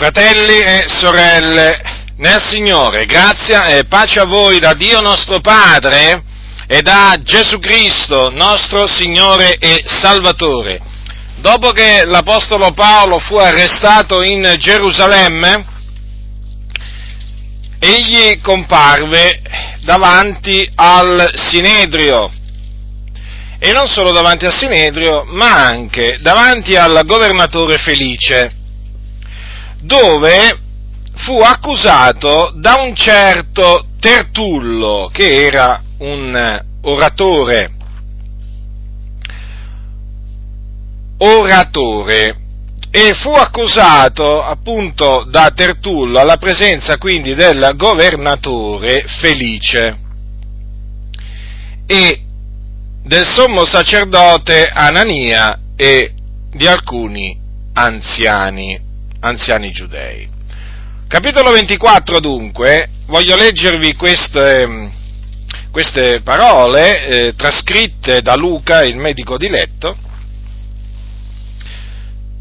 Fratelli e sorelle, nel Signore, grazia e pace a voi da Dio nostro Padre e da Gesù Cristo, nostro Signore e Salvatore. Dopo che l'Apostolo Paolo fu arrestato in Gerusalemme, egli comparve davanti al Sinedrio e non solo davanti al Sinedrio, ma anche davanti al governatore Felice, dove fu accusato da un certo Tertullo, che era un oratore, oratore, e fu accusato appunto da Tertullo alla presenza quindi del governatore Felice. E del sommo sacerdote Anania e di alcuni anziani, anziani giudei. Capitolo 24 dunque, voglio leggervi queste, queste parole eh, trascritte da Luca, il medico di letto,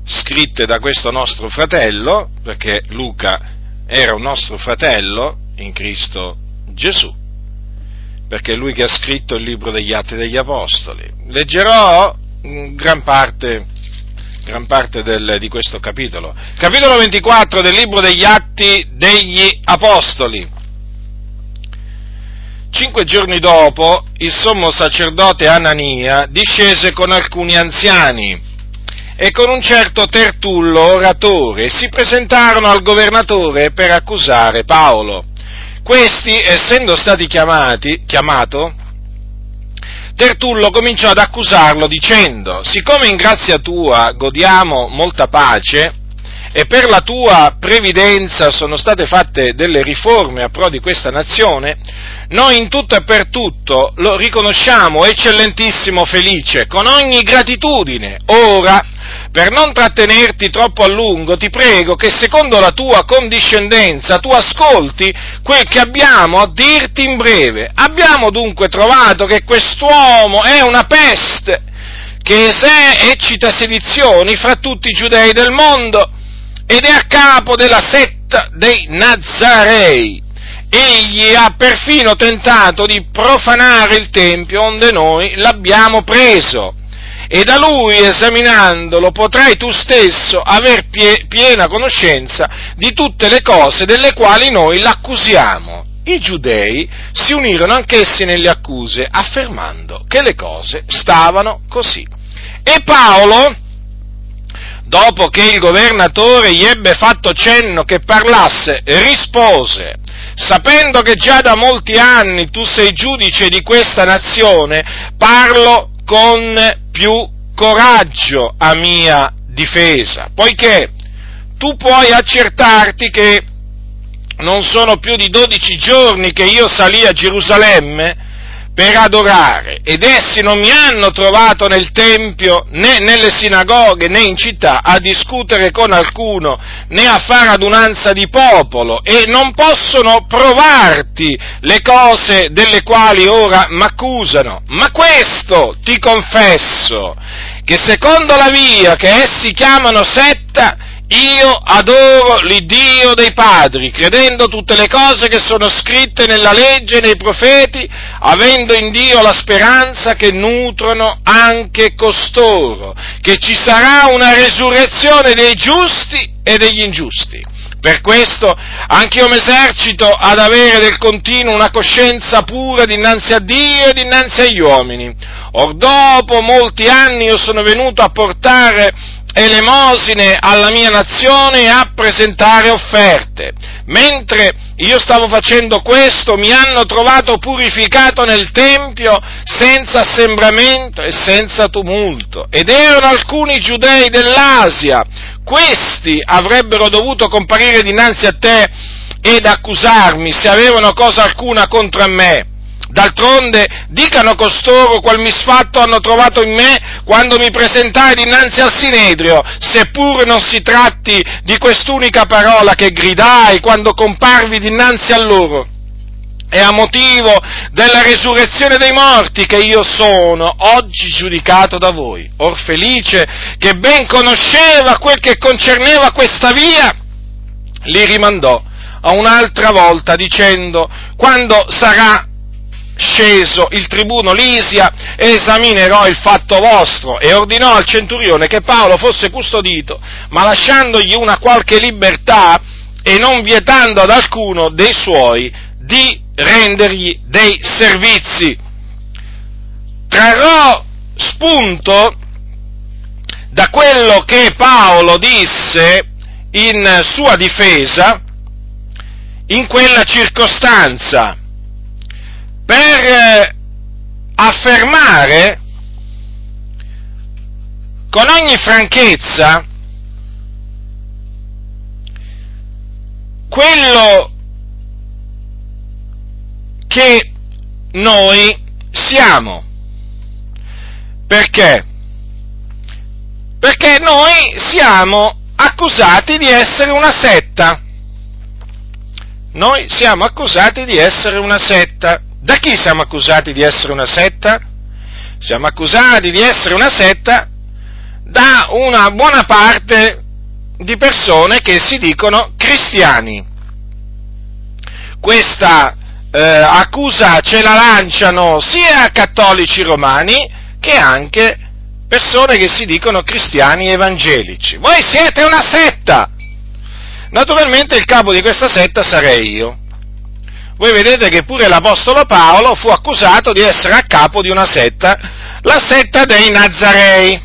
scritte da questo nostro fratello, perché Luca era un nostro fratello in Cristo Gesù perché è lui che ha scritto il libro degli Atti degli Apostoli. Leggerò gran parte, gran parte del, di questo capitolo. Capitolo 24 del libro degli Atti degli Apostoli. Cinque giorni dopo, il sommo sacerdote Anania discese con alcuni anziani e con un certo Tertullo, oratore, si presentarono al governatore per accusare Paolo. Questi, essendo stati chiamati, chiamato, Tertullo cominciò ad accusarlo dicendo, siccome in grazia tua godiamo molta pace e per la tua previdenza sono state fatte delle riforme a pro di questa nazione, noi in tutto e per tutto lo riconosciamo eccellentissimo felice con ogni gratitudine. Ora, per non trattenerti troppo a lungo, ti prego che secondo la tua condiscendenza tu ascolti quel che abbiamo a dirti in breve. Abbiamo dunque trovato che quest'uomo è una peste, che se eccita sedizioni fra tutti i giudei del mondo ed è a capo della setta dei Nazarei. Egli ha perfino tentato di profanare il Tempio onde noi l'abbiamo preso e da lui esaminandolo potrai tu stesso aver pie- piena conoscenza di tutte le cose delle quali noi l'accusiamo. I giudei si unirono anch'essi nelle accuse, affermando che le cose stavano così. E Paolo, dopo che il governatore gli ebbe fatto cenno che parlasse, rispose, sapendo che già da molti anni tu sei giudice di questa nazione, parlo con più coraggio a mia difesa, poiché tu puoi accertarti che non sono più di dodici giorni che io salì a Gerusalemme per adorare ed essi non mi hanno trovato nel Tempio né nelle sinagoghe né in città a discutere con alcuno né a fare adunanza di popolo e non possono provarti le cose delle quali ora m'accusano. Ma questo ti confesso che secondo la via che essi chiamano setta io adoro l'Iddio dei padri, credendo tutte le cose che sono scritte nella legge e nei profeti, avendo in Dio la speranza che nutrono anche costoro, che ci sarà una resurrezione dei giusti e degli ingiusti. Per questo anche io mi esercito ad avere del continuo una coscienza pura dinanzi a Dio e dinanzi agli uomini. Or dopo molti anni io sono venuto a portare elemosine alla mia nazione e a presentare offerte. Mentre io stavo facendo questo, mi hanno trovato purificato nel Tempio senza assembramento e senza tumulto. Ed erano alcuni giudei dell'Asia. Questi avrebbero dovuto comparire dinanzi a te ed accusarmi se avevano cosa alcuna contro me D'altronde dicano costoro qual misfatto hanno trovato in me quando mi presentai dinanzi al Sinedrio, seppur non si tratti di quest'unica parola che gridai quando comparvi dinanzi a loro. È a motivo della resurrezione dei morti che io sono oggi giudicato da voi. Or felice che ben conosceva quel che concerneva questa via, li rimandò a un'altra volta dicendo quando sarà sceso il tribuno Lisia esaminerò il fatto vostro e ordinò al centurione che Paolo fosse custodito, ma lasciandogli una qualche libertà e non vietando ad alcuno dei suoi di rendergli dei servizi. Trarrò spunto da quello che Paolo disse in sua difesa in quella circostanza per eh, affermare con ogni franchezza quello che noi siamo. Perché? Perché noi siamo accusati di essere una setta. Noi siamo accusati di essere una setta. Da chi siamo accusati di essere una setta? Siamo accusati di essere una setta da una buona parte di persone che si dicono cristiani. Questa eh, accusa ce la lanciano sia cattolici romani che anche persone che si dicono cristiani evangelici. Voi siete una setta! Naturalmente il capo di questa setta sarei io. Voi vedete che pure l'Apostolo Paolo fu accusato di essere a capo di una setta, la setta dei Nazarei.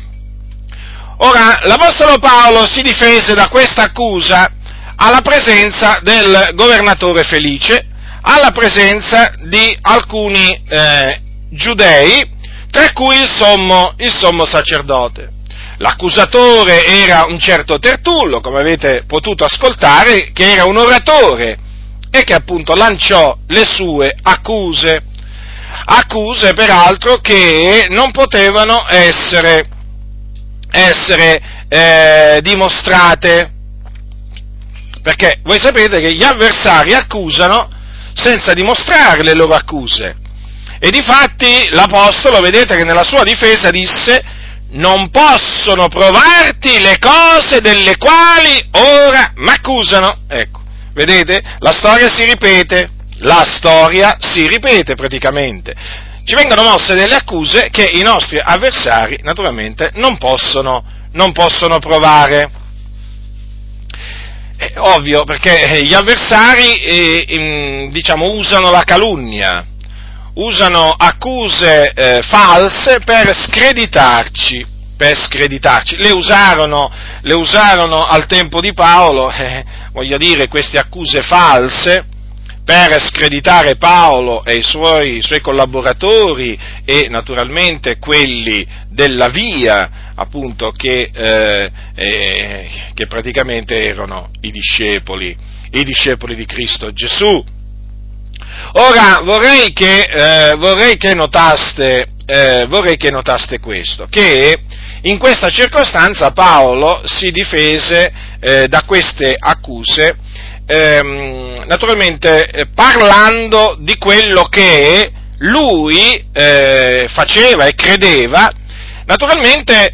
Ora, l'Apostolo Paolo si difese da questa accusa alla presenza del governatore Felice, alla presenza di alcuni eh, giudei, tra cui il sommo, il sommo sacerdote. L'accusatore era un certo Tertullo, come avete potuto ascoltare, che era un oratore e che appunto lanciò le sue accuse, accuse peraltro che non potevano essere, essere eh, dimostrate, perché voi sapete che gli avversari accusano senza dimostrare le loro accuse. E difatti l'Apostolo, vedete che nella sua difesa disse, non possono provarti le cose delle quali ora m'accusano. Ecco, vedete? La storia si ripete, la storia si ripete praticamente. Ci vengono mosse delle accuse che i nostri avversari naturalmente non possono, non possono provare. È ovvio, perché gli avversari eh, diciamo, usano la calunnia, usano accuse eh, false per screditarci, per screditarci. Le usarono, le usarono al tempo di Paolo, eh, voglio dire, queste accuse false per screditare Paolo e i suoi, i suoi collaboratori e naturalmente quelli della via, appunto, che, eh, eh, che praticamente erano i discepoli, i discepoli di Cristo Gesù. Ora vorrei che, eh, vorrei che, notaste, eh, vorrei che notaste questo, che in questa circostanza Paolo si difese eh, da queste accuse, ehm, naturalmente eh, parlando di quello che lui eh, faceva e credeva, naturalmente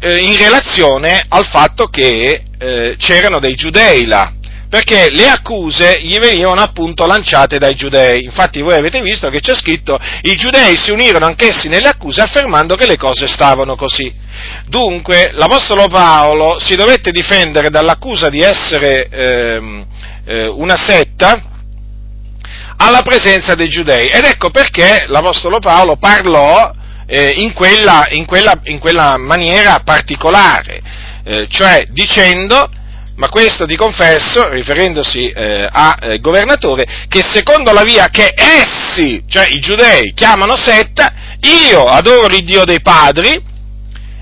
eh, in relazione al fatto che c'erano dei giudei là, perché le accuse gli venivano appunto lanciate dai giudei. Infatti voi avete visto che c'è scritto i giudei si unirono anch'essi nelle accuse affermando che le cose stavano così. Dunque l'Apostolo Paolo si dovette difendere dall'accusa di essere ehm, eh, una setta alla presenza dei giudei ed ecco perché l'Apostolo Paolo parlò eh, in, quella, in, quella, in, quella, maniera particolare, eh, cioè dicendo ma questo ti confesso, riferendosi eh, al eh, governatore, che secondo la via che essi, cioè i giudei, chiamano setta, io adoro l'Iddio dei padri,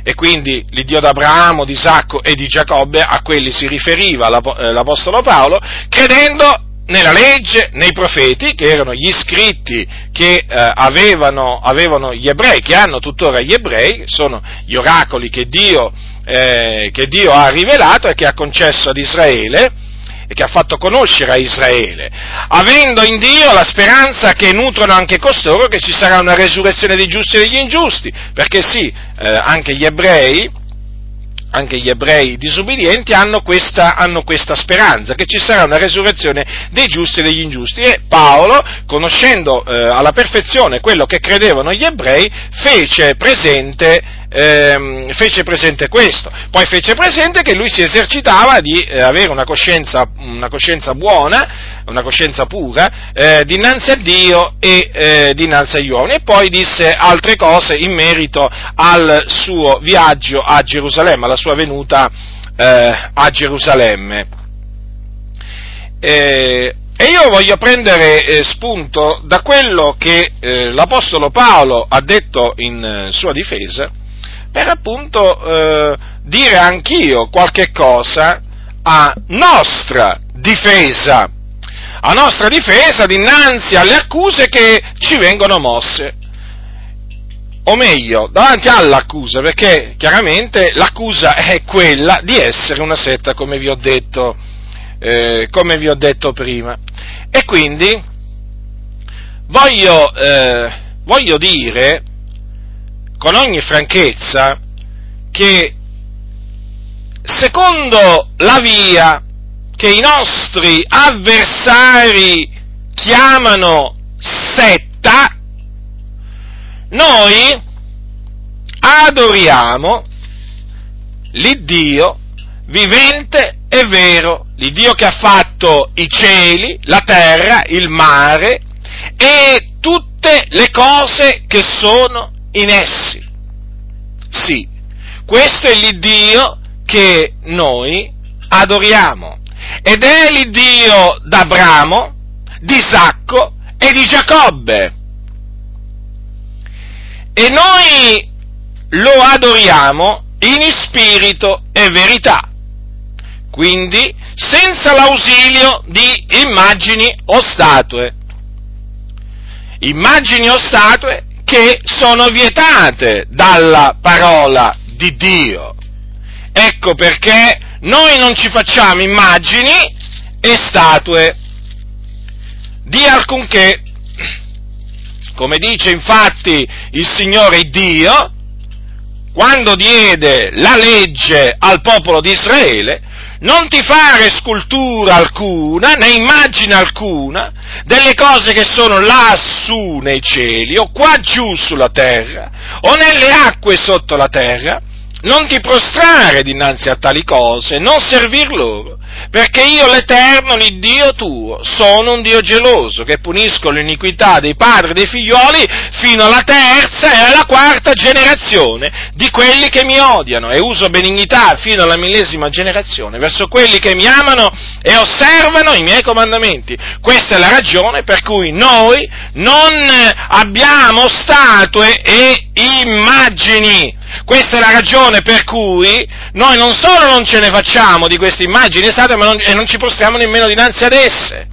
e quindi l'Iddio d'Abramo, di Isacco e di Giacobbe, a quelli si riferiva eh, l'Apostolo Paolo, credendo nella legge, nei profeti, che erano gli scritti che eh, avevano, avevano, gli ebrei, che hanno tuttora gli ebrei, sono gli oracoli che Dio eh, che Dio ha rivelato e che ha concesso ad Israele e che ha fatto conoscere a Israele, avendo in Dio la speranza che nutrono anche costoro che ci sarà una resurrezione dei giusti e degli ingiusti, perché sì, eh, anche gli ebrei anche gli ebrei disubbidienti hanno questa, hanno questa, speranza, che ci sarà una resurrezione dei giusti e degli ingiusti. E Paolo, conoscendo eh, alla perfezione quello che credevano gli ebrei, fece presente ehm, fece presente questo, poi fece presente che lui si esercitava di eh, avere una coscienza, una coscienza, buona, una coscienza pura, eh, dinanzi a Dio e eh, dinanzi agli uomini, e poi disse altre cose in merito al suo viaggio a Gerusalemme, alla sua venuta eh, a Gerusalemme. Eh, e io voglio prendere eh, spunto da quello che eh, l'Apostolo Paolo ha detto in eh, sua difesa, per appunto eh, dire anch'io qualche cosa a nostra difesa, a nostra difesa dinanzi alle accuse che ci vengono mosse. O meglio, davanti all'accusa, perché chiaramente l'accusa è quella di essere una setta, come vi ho detto, eh, come vi ho detto prima. E quindi voglio, eh, voglio dire con ogni franchezza che secondo la via che i nostri avversari chiamano setta, noi adoriamo l'Iddio vivente e vero, l'Iddio che ha fatto i cieli, la terra, il mare e tutte le cose che sono in essi. Sì, questo è l'Iddio che noi adoriamo ed è l'Iddio d'Abramo, di Isacco e di Giacobbe. E noi lo adoriamo in spirito e verità, quindi senza l'ausilio di immagini o statue. Immagini o statue che sono vietate dalla parola di Dio. Ecco perché noi non ci facciamo immagini e statue di alcunché. Come dice infatti il Signore Dio, quando diede la legge al popolo di Israele, non ti fare scultura alcuna, né immagine alcuna, delle cose che sono lassù nei cieli, o qua giù sulla terra, o nelle acque sotto la terra, non ti prostrare dinanzi a tali cose, non servir loro, perché io l'Eterno, l'Iddio tuo, sono un Dio geloso, che punisco l'iniquità dei padri e dei figlioli fino alla terza e alla quarta generazione di quelli che mi odiano, e uso benignità fino alla millesima generazione verso quelli che mi amano e osservano i miei comandamenti. Questa è la ragione per cui noi non abbiamo statue e immagini, questa è la ragione per cui noi non solo non ce ne facciamo di queste immagini state, ma non, e non ci postiamo nemmeno dinanzi ad esse,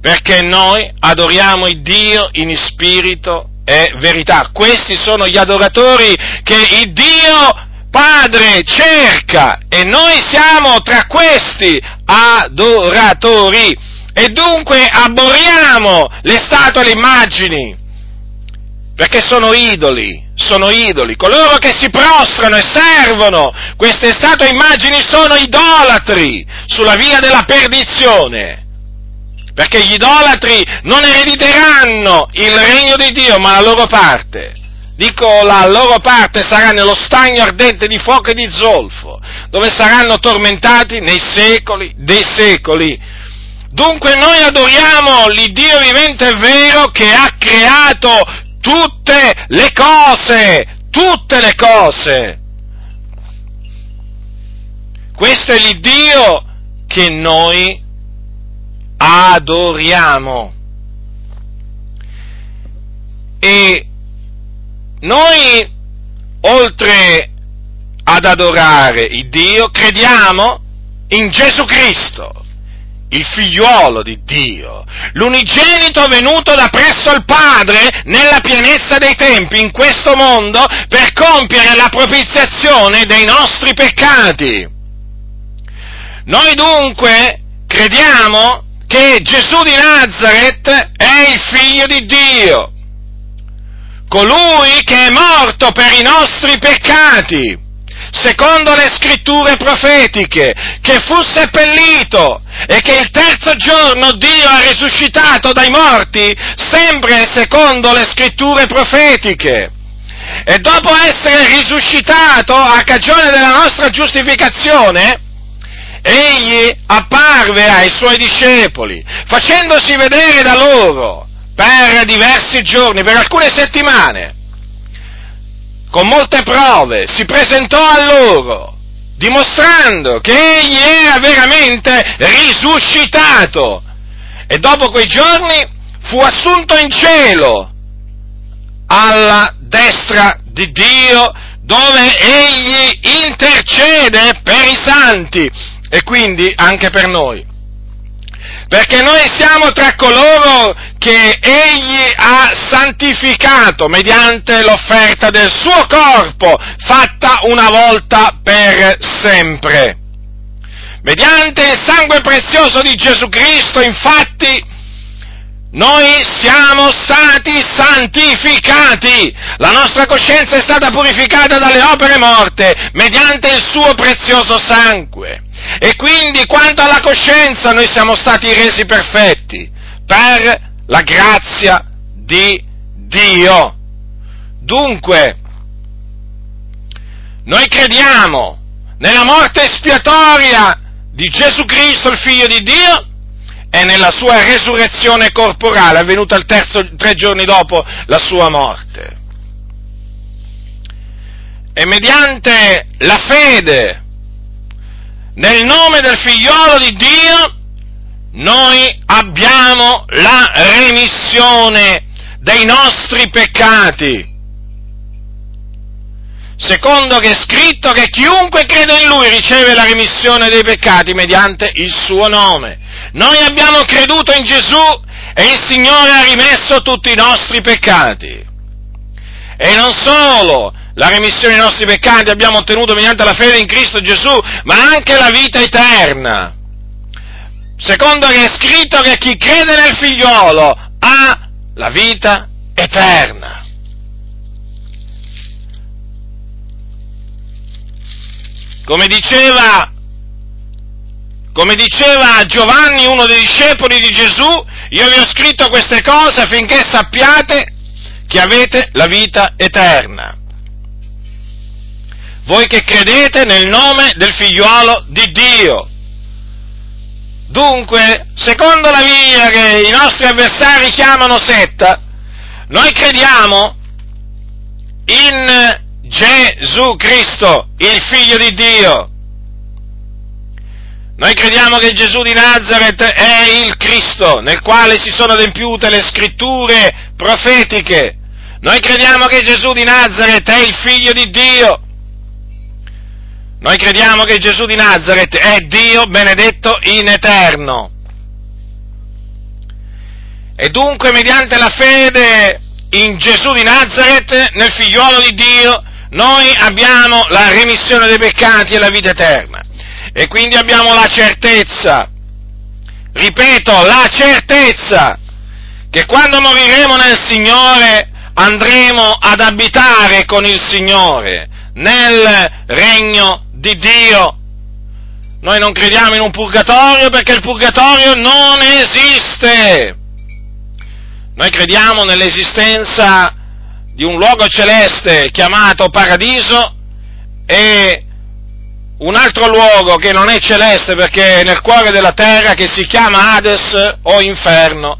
perché noi adoriamo il Dio in spirito e verità. Questi sono gli adoratori che il Dio Padre cerca e noi siamo tra questi adoratori. E dunque abboriamo le statue e le immagini perché sono idoli, sono idoli, coloro che si prostrano e servono queste statue immagini sono idolatri sulla via della perdizione, perché gli idolatri non erediteranno il regno di Dio, ma la loro parte. Dico la loro parte sarà nello stagno ardente di fuoco e di zolfo, dove saranno tormentati nei secoli dei secoli. Dunque noi adoriamo l'Iddio vivente e vero che ha creato tutte le cose, tutte le cose. Questo è l'Iddio che noi adoriamo. E noi, oltre ad adorare il Dio, crediamo in Gesù Cristo il figliuolo di Dio, l'unigenito venuto da presso il Padre nella pienezza dei tempi in questo mondo per compiere la propiziazione dei nostri peccati. Noi dunque crediamo che Gesù di Nazareth è il figlio di Dio, colui che è morto per i nostri peccati secondo le scritture profetiche, che fu seppellito e che il terzo giorno Dio ha risuscitato dai morti, sempre secondo le scritture profetiche. E dopo essere risuscitato a cagione della nostra giustificazione, egli apparve ai suoi discepoli, facendosi vedere da loro per diversi giorni, per alcune settimane, con molte prove, si presentò a loro, dimostrando che egli era veramente risuscitato. E dopo quei giorni fu assunto in cielo alla destra di Dio, dove egli intercede per i santi e quindi anche per noi. Perché noi siamo tra coloro che egli ha santificato mediante l'offerta del suo corpo, fatta una volta per sempre. Mediante il sangue prezioso di Gesù Cristo, infatti, noi siamo stati santificati, la nostra coscienza è stata purificata dalle opere morte mediante il suo prezioso sangue. E quindi quanto alla coscienza noi siamo stati resi perfetti per la grazia di Dio. Dunque, noi crediamo nella morte espiatoria di Gesù Cristo, il Figlio di Dio, e nella sua resurrezione corporale, avvenuta terzo, tre giorni dopo la sua morte. E mediante la fede nel nome del figliolo di Dio noi abbiamo la remissione dei nostri peccati. Secondo che è scritto che chiunque crede in lui riceve la remissione dei peccati mediante il suo nome. Noi abbiamo creduto in Gesù e il Signore ha rimesso tutti i nostri peccati. E non solo, la remissione dei nostri peccati abbiamo ottenuto mediante la fede in Cristo Gesù, ma anche la vita eterna. Secondo che è scritto che chi crede nel figliolo ha la vita eterna. Come diceva, come diceva Giovanni, uno dei discepoli di Gesù, io vi ho scritto queste cose affinché sappiate che avete la vita eterna voi che credete nel nome del figliuolo di Dio. Dunque, secondo la via che i nostri avversari chiamano setta, noi crediamo in Gesù Cristo, il figlio di Dio. Noi crediamo che Gesù di Nazareth è il Cristo, nel quale si sono adempiute le scritture profetiche. Noi crediamo che Gesù di Nazareth è il figlio di Dio. Noi crediamo che Gesù di Nazareth è Dio benedetto in eterno. E dunque, mediante la fede in Gesù di Nazareth, nel figliuolo di Dio, noi abbiamo la remissione dei peccati e la vita eterna. E quindi abbiamo la certezza, ripeto, la certezza, che quando moriremo nel Signore andremo ad abitare con il Signore nel regno di Dio. Noi non crediamo in un purgatorio perché il purgatorio non esiste. Noi crediamo nell'esistenza di un luogo celeste chiamato paradiso e un altro luogo che non è celeste perché è nel cuore della terra che si chiama Hades o inferno,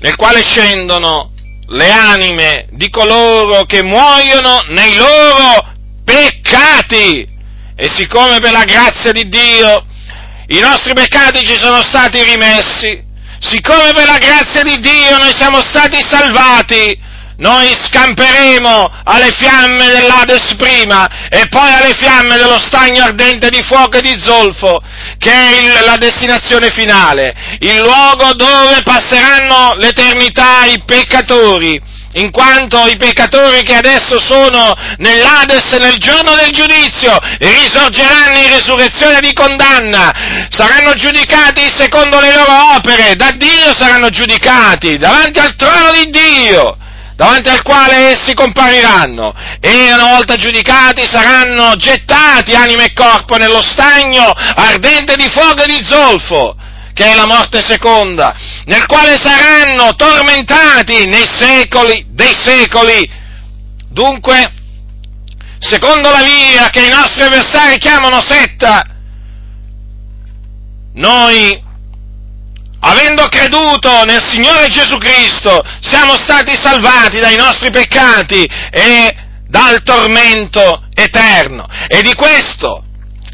nel quale scendono le anime di coloro che muoiono nei loro peccati. E siccome per la grazia di Dio i nostri peccati ci sono stati rimessi, siccome per la grazia di Dio noi siamo stati salvati, noi scamperemo alle fiamme dell'Ades prima e poi alle fiamme dello stagno ardente di fuoco e di zolfo, che è il, la destinazione finale, il luogo dove passeranno l'eternità i peccatori in quanto i peccatori che adesso sono nell'Ades nel giorno del giudizio risorgeranno in resurrezione di condanna, saranno giudicati secondo le loro opere, da Dio saranno giudicati, davanti al trono di Dio, davanti al quale essi compariranno e una volta giudicati saranno gettati anima e corpo nello stagno ardente di fuoco e di zolfo che è la morte seconda, nel quale saranno tormentati nei secoli dei secoli. Dunque, secondo la via che i nostri avversari chiamano setta, noi, avendo creduto nel Signore Gesù Cristo, siamo stati salvati dai nostri peccati e dal tormento eterno. E di questo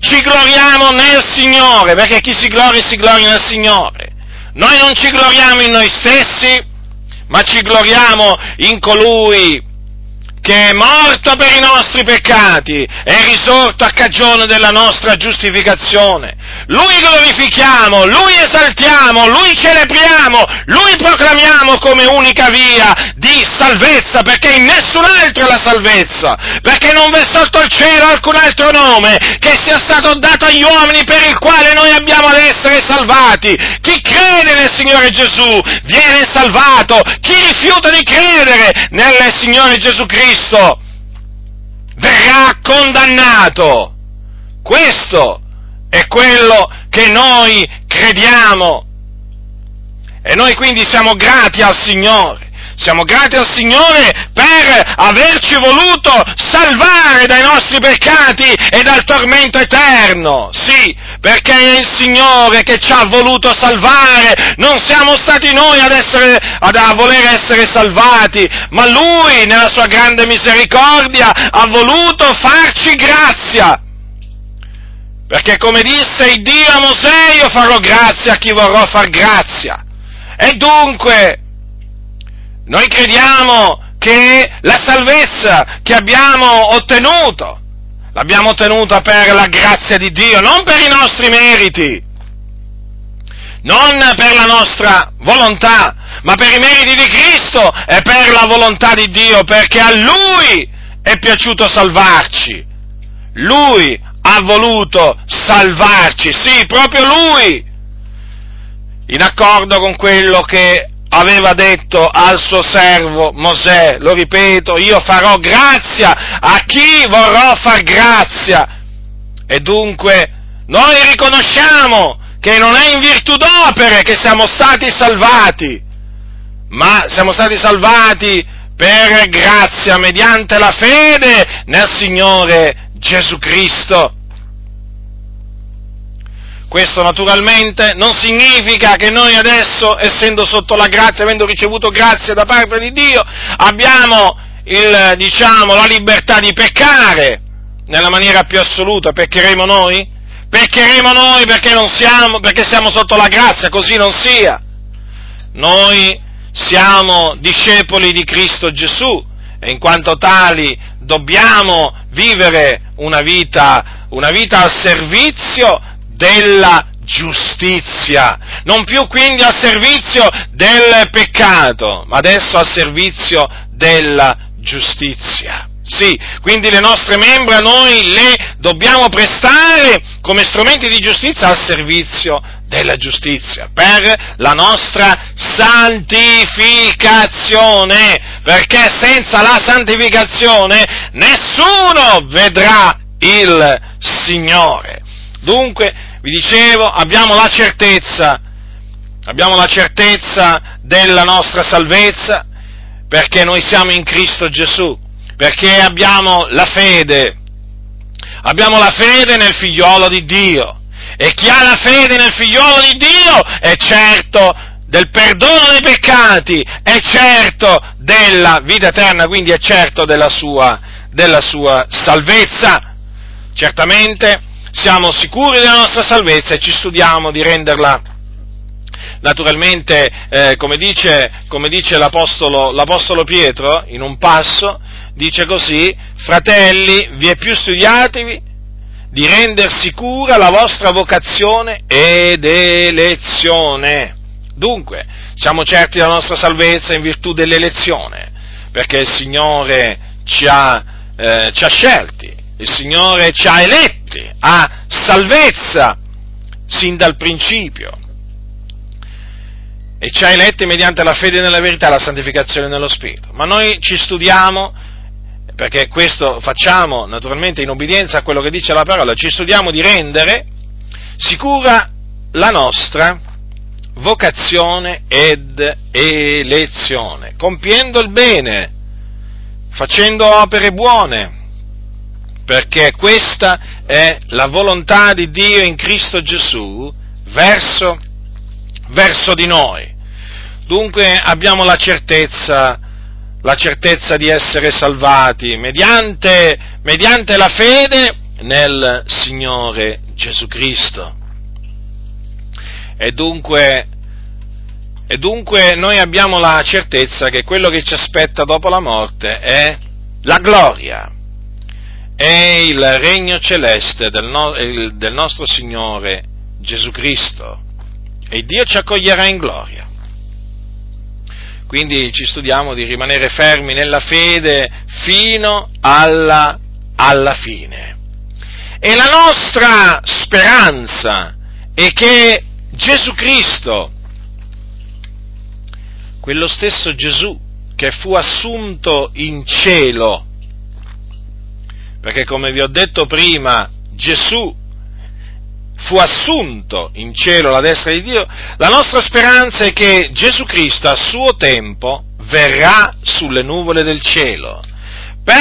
ci gloriamo nel Signore, perché chi si gloria si gloria nel Signore. Noi non ci gloriamo in noi stessi, ma ci gloriamo in colui che è morto per i nostri peccati, è risorto a cagione della nostra giustificazione. Lui glorifichiamo, Lui esaltiamo, Lui celebriamo, Lui proclamiamo come unica via di salvezza, perché in nessun altro è la salvezza, perché non v'è sotto il cielo alcun altro nome che sia stato dato agli uomini per il quale noi abbiamo ad essere salvati. Chi crede nel Signore Gesù viene salvato, chi rifiuta di credere nel Signore Gesù Cristo verrà condannato. Questo è quello che noi crediamo. E noi quindi siamo grati al Signore siamo grati al Signore per averci voluto salvare dai nostri peccati e dal tormento eterno. Sì, perché è il Signore che ci ha voluto salvare. Non siamo stati noi ad, essere, ad a voler essere salvati, ma Lui, nella sua grande misericordia, ha voluto farci grazia. Perché come disse il Dio a Mosè, io farò grazia a chi vorrò far grazia. E dunque, noi crediamo che la salvezza che abbiamo ottenuto, l'abbiamo ottenuta per la grazia di Dio, non per i nostri meriti, non per la nostra volontà, ma per i meriti di Cristo e per la volontà di Dio, perché a Lui è piaciuto salvarci. Lui ha voluto salvarci, sì, proprio Lui, in accordo con quello che aveva detto al suo servo Mosè, lo ripeto, io farò grazia a chi vorrò far grazia. E dunque noi riconosciamo che non è in virtù d'opere che siamo stati salvati, ma siamo stati salvati per grazia mediante la fede nel Signore Gesù Cristo. Questo naturalmente non significa che noi adesso, essendo sotto la grazia, avendo ricevuto grazia da parte di Dio, abbiamo il, diciamo, la libertà di peccare nella maniera più assoluta. Peccheremo noi? Peccheremo noi perché, siamo, perché siamo sotto la grazia, così non sia. Noi siamo discepoli di Cristo Gesù e in quanto tali dobbiamo vivere una vita, una vita al servizio della giustizia, non più quindi al servizio del peccato, ma adesso al servizio della giustizia. Sì, quindi le nostre membra noi le dobbiamo prestare come strumenti di giustizia al servizio della giustizia, per la nostra santificazione, perché senza la santificazione nessuno vedrà il Signore. Dunque, vi dicevo, abbiamo la certezza, abbiamo la certezza della nostra salvezza perché noi siamo in Cristo Gesù, perché abbiamo la fede, abbiamo la fede nel figliolo di Dio. E chi ha la fede nel figliolo di Dio è certo del perdono dei peccati, è certo della vita eterna, quindi è certo della sua, della sua salvezza. Certamente siamo sicuri della nostra salvezza e ci studiamo di renderla naturalmente, eh, come, dice, come dice l'apostolo, l'apostolo, Pietro in un passo, dice così, fratelli, vi è più studiatevi di render sicura la vostra vocazione ed elezione. Dunque, siamo certi della nostra salvezza in virtù dell'elezione, perché il Signore ci ha, eh, ci ha scelti, il Signore ci ha eletti a salvezza sin dal principio. E ci ha eletti mediante la fede nella verità la santificazione nello Spirito. Ma noi ci studiamo, perché questo facciamo naturalmente in obbedienza a quello che dice la parola, ci studiamo di rendere sicura la nostra vocazione ed elezione, compiendo il bene, facendo opere buone, perché questa è la volontà di Dio in Cristo Gesù verso, verso di noi. Dunque abbiamo la certezza, la certezza di essere salvati mediante, mediante la fede nel Signore Gesù Cristo. E dunque, e dunque noi abbiamo la certezza che quello che ci aspetta dopo la morte è la gloria, è il regno celeste del, no, del nostro Signore Gesù Cristo e Dio ci accoglierà in gloria. Quindi ci studiamo di rimanere fermi nella fede fino alla, alla fine. E la nostra speranza è che Gesù Cristo, quello stesso Gesù che fu assunto in cielo, perché come vi ho detto prima, Gesù fu assunto in cielo alla destra di Dio, la nostra speranza è che Gesù Cristo a suo tempo verrà sulle nuvole del cielo per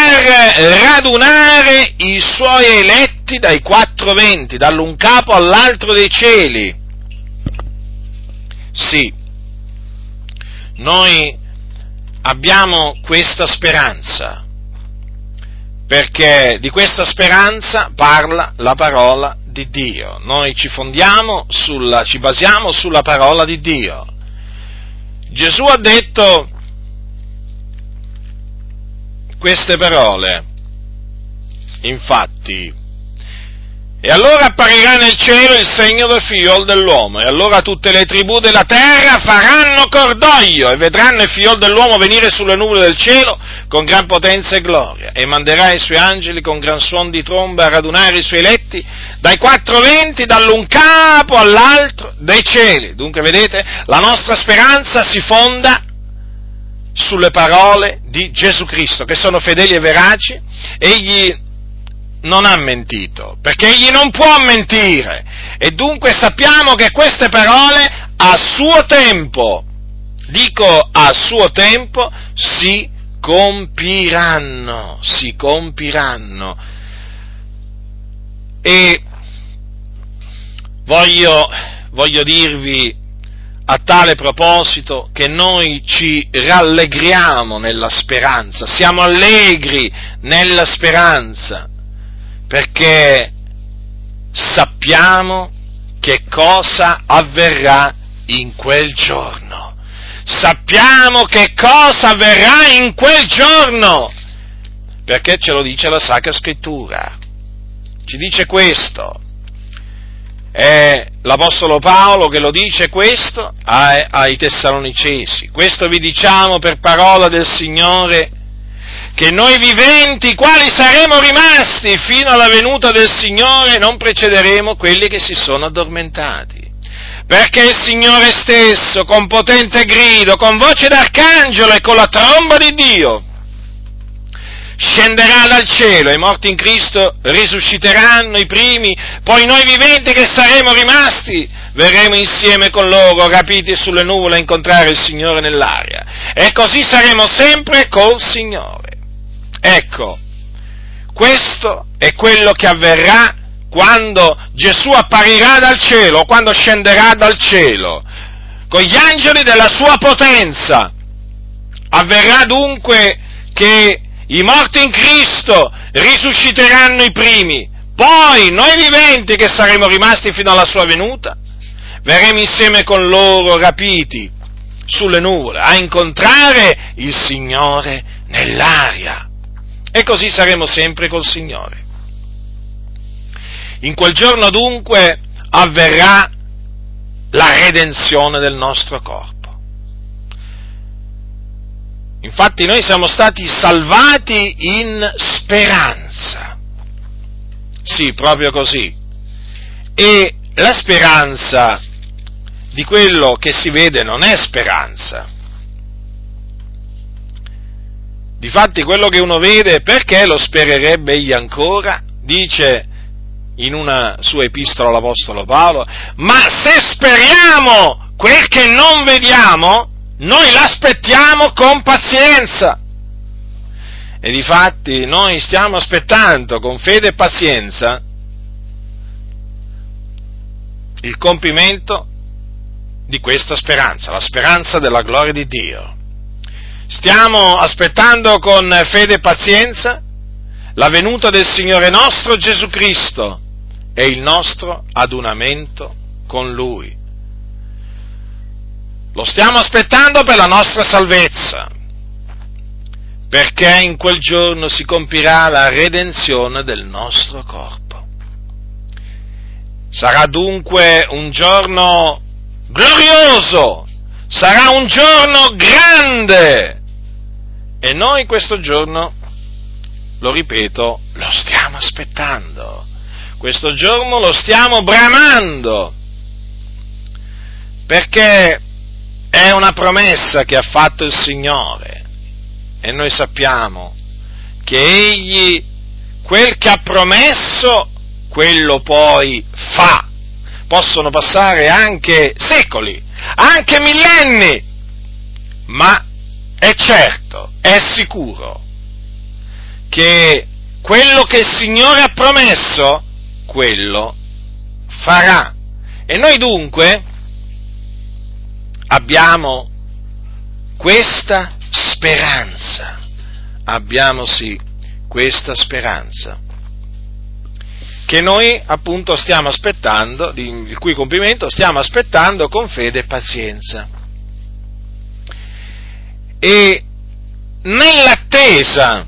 radunare i suoi eletti dai quattro venti, dall'un capo all'altro dei cieli. Sì, noi abbiamo questa speranza, perché di questa speranza parla la parola di Dio. Noi ci fondiamo sulla, ci basiamo sulla parola di Dio. Gesù ha detto queste parole, infatti, e allora apparirà nel cielo il segno del figliol dell'uomo, e allora tutte le tribù della terra faranno cordoglio e vedranno il figliol dell'uomo venire sulle nuvole del cielo con gran potenza e gloria, e manderà i suoi angeli con gran suon di tromba a radunare i suoi eletti dai quattro venti, dall'un capo all'altro dei cieli. Dunque, vedete, la nostra speranza si fonda sulle parole di Gesù Cristo, che sono fedeli e veraci, egli non ha mentito, perché egli non può mentire. E dunque sappiamo che queste parole a suo tempo, dico a suo tempo, si compiranno, si compiranno. E voglio, voglio dirvi a tale proposito che noi ci rallegriamo nella speranza, siamo allegri nella speranza, perché sappiamo che cosa avverrà in quel giorno. Sappiamo che cosa avverrà in quel giorno, perché ce lo dice la Sacra Scrittura. Ci dice questo. È l'Apostolo Paolo che lo dice questo ai, ai Tessalonicesi. Questo vi diciamo per parola del Signore che noi viventi, quali saremo rimasti fino alla venuta del Signore, non precederemo quelli che si sono addormentati. Perché il Signore stesso, con potente grido, con voce d'arcangelo e con la tromba di Dio, scenderà dal cielo, i morti in Cristo risusciteranno i primi, poi noi viventi che saremo rimasti verremo insieme con loro, rapiti sulle nuvole a incontrare il Signore nell'aria. E così saremo sempre col Signore. Ecco, questo è quello che avverrà quando Gesù apparirà dal cielo, quando scenderà dal cielo, con gli angeli della sua potenza. Avverrà dunque che i morti in Cristo risusciteranno i primi, poi noi viventi che saremo rimasti fino alla sua venuta, verremo insieme con loro rapiti sulle nuvole a incontrare il Signore nell'aria e così saremo sempre col Signore. In quel giorno dunque avverrà la redenzione del nostro corpo. Infatti noi siamo stati salvati in speranza. Sì, proprio così. E la speranza di quello che si vede non è speranza. Difatti quello che uno vede, perché lo spererebbe egli ancora? Dice in una sua epistola l'Apostolo Paolo, ma se speriamo quel che non vediamo, noi l'aspettiamo con pazienza. E difatti noi stiamo aspettando con fede e pazienza il compimento di questa speranza, la speranza della gloria di Dio. Stiamo aspettando con fede e pazienza la venuta del Signore nostro Gesù Cristo e il nostro adunamento con Lui. Lo stiamo aspettando per la nostra salvezza, perché in quel giorno si compirà la redenzione del nostro corpo. Sarà dunque un giorno glorioso, sarà un giorno grande e noi questo giorno, lo ripeto, lo stiamo aspettando, questo giorno lo stiamo bramando, perché è una promessa che ha fatto il Signore. E noi sappiamo che Egli quel che ha promesso quello poi fa. Possono passare anche secoli, anche millenni, ma è certo, è sicuro che quello che il Signore ha promesso, quello farà. E noi dunque abbiamo questa speranza, abbiamo sì questa speranza che noi appunto stiamo aspettando, il cui compimento stiamo aspettando con fede e pazienza. E nell'attesa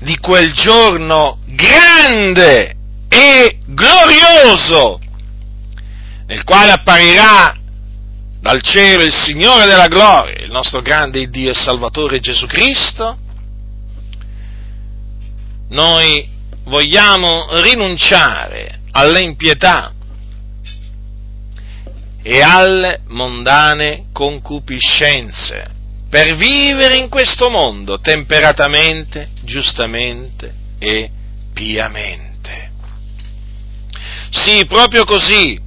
di quel giorno grande e glorioso, nel quale apparirà dal cielo il Signore della gloria, il nostro grande Dio e Salvatore Gesù Cristo, noi vogliamo rinunciare alle impietà e alle mondane concupiscenze per vivere in questo mondo temperatamente, giustamente e piamente. Sì, proprio così.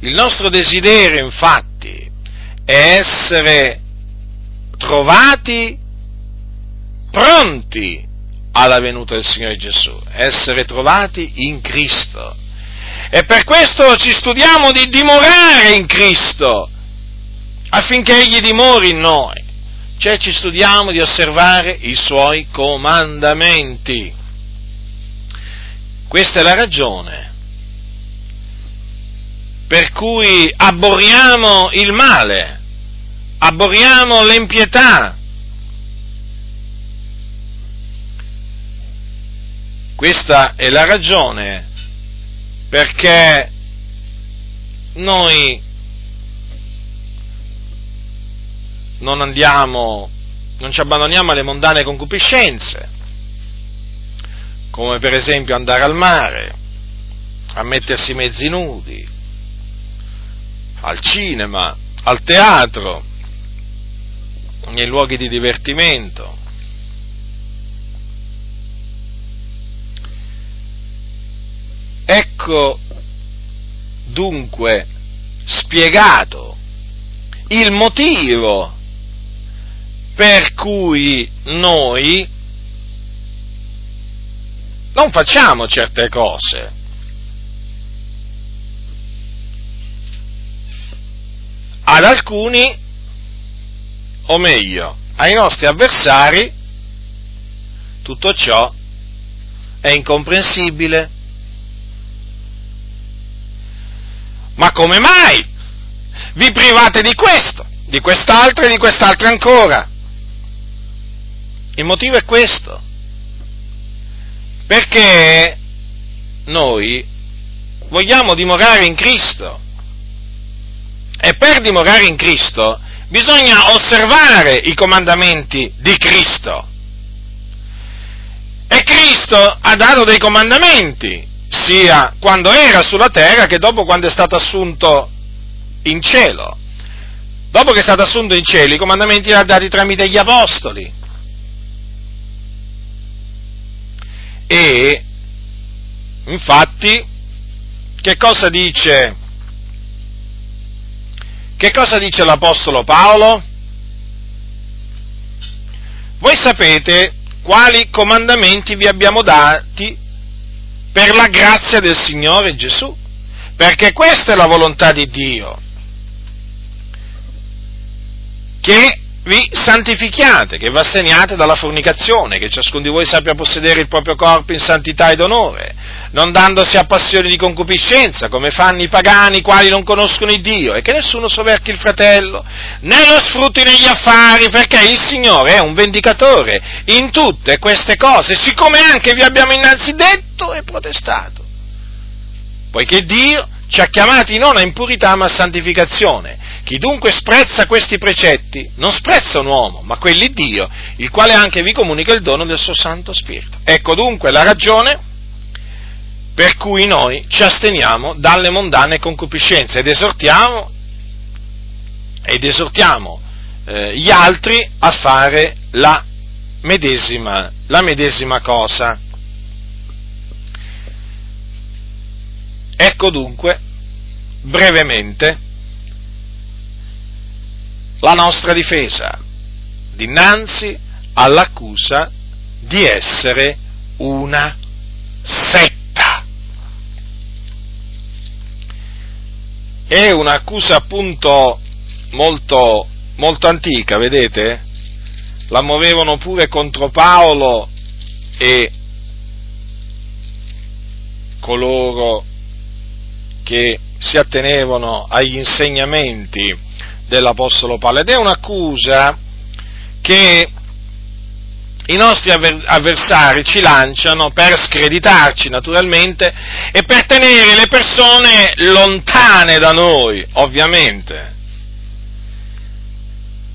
Il nostro desiderio, infatti, è essere trovati pronti alla venuta del Signore Gesù, essere trovati in Cristo. E per questo ci studiamo di dimorare in Cristo, affinché Egli dimori in noi. Cioè ci studiamo di osservare i Suoi comandamenti. Questa è la ragione per cui abborriamo il male, abborriamo l'impietà, Questa è la ragione perché noi non andiamo, non ci abbandoniamo alle mondane concupiscenze, come per esempio andare al mare, a mettersi mezzi nudi, al cinema, al teatro, nei luoghi di divertimento, Ecco dunque spiegato il motivo per cui noi non facciamo certe cose. Ad alcuni, o meglio, ai nostri avversari, tutto ciò è incomprensibile Ma come mai? Vi private di questo, di quest'altro e di quest'altro ancora. Il motivo è questo. Perché noi vogliamo dimorare in Cristo. E per dimorare in Cristo bisogna osservare i comandamenti di Cristo. E Cristo ha dato dei comandamenti sia quando era sulla terra che dopo quando è stato assunto in cielo. Dopo che è stato assunto in cielo, i comandamenti li ha dati tramite gli apostoli. E infatti, che cosa dice? Che cosa dice l'Apostolo Paolo? Voi sapete quali comandamenti vi abbiamo dati per la grazia del Signore Gesù, perché questa è la volontà di Dio, che vi santifichiate, che vi assegniate dalla fornicazione, che ciascuno di voi sappia possedere il proprio corpo in santità ed onore, non dandosi a passioni di concupiscenza, come fanno i pagani, i quali non conoscono il Dio, e che nessuno soverchi il fratello, né lo sfrutti negli affari, perché il Signore è un vendicatore in tutte queste cose, siccome anche vi abbiamo innanzi detto e protestato. Poiché Dio ci ha chiamati non a impurità ma a santificazione. Chi dunque sprezza questi precetti non sprezza un uomo, ma quelli Dio, il quale anche vi comunica il dono del suo Santo Spirito. Ecco dunque la ragione per cui noi ci asteniamo dalle mondane concupiscenze ed esortiamo, ed esortiamo eh, gli altri a fare la medesima, la medesima cosa. Ecco dunque, brevemente, la nostra difesa dinanzi all'accusa di essere una setta. È un'accusa appunto molto, molto antica, vedete? La muovevano pure contro Paolo e coloro che si attenevano agli insegnamenti dell'Apostolo Paolo ed è un'accusa che i nostri avversari ci lanciano per screditarci naturalmente e per tenere le persone lontane da noi, ovviamente.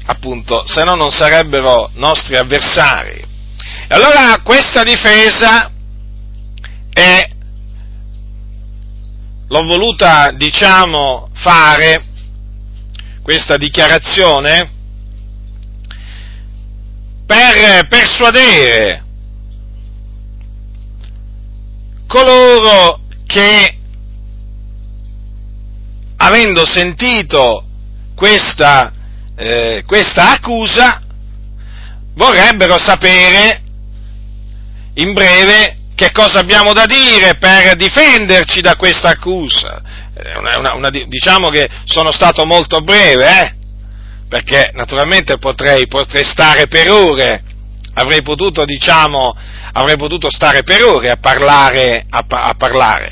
Appunto, se no non sarebbero nostri avversari. E allora questa difesa è l'ho voluta, diciamo, fare, questa dichiarazione, per persuadere coloro che, avendo sentito questa, eh, questa accusa, vorrebbero sapere in breve che cosa abbiamo da dire per difenderci da questa accusa? Una, una, una, diciamo che sono stato molto breve, eh? perché naturalmente potrei, potrei, stare per ore, avrei potuto, diciamo, avrei potuto stare per ore a parlare, a, a parlare.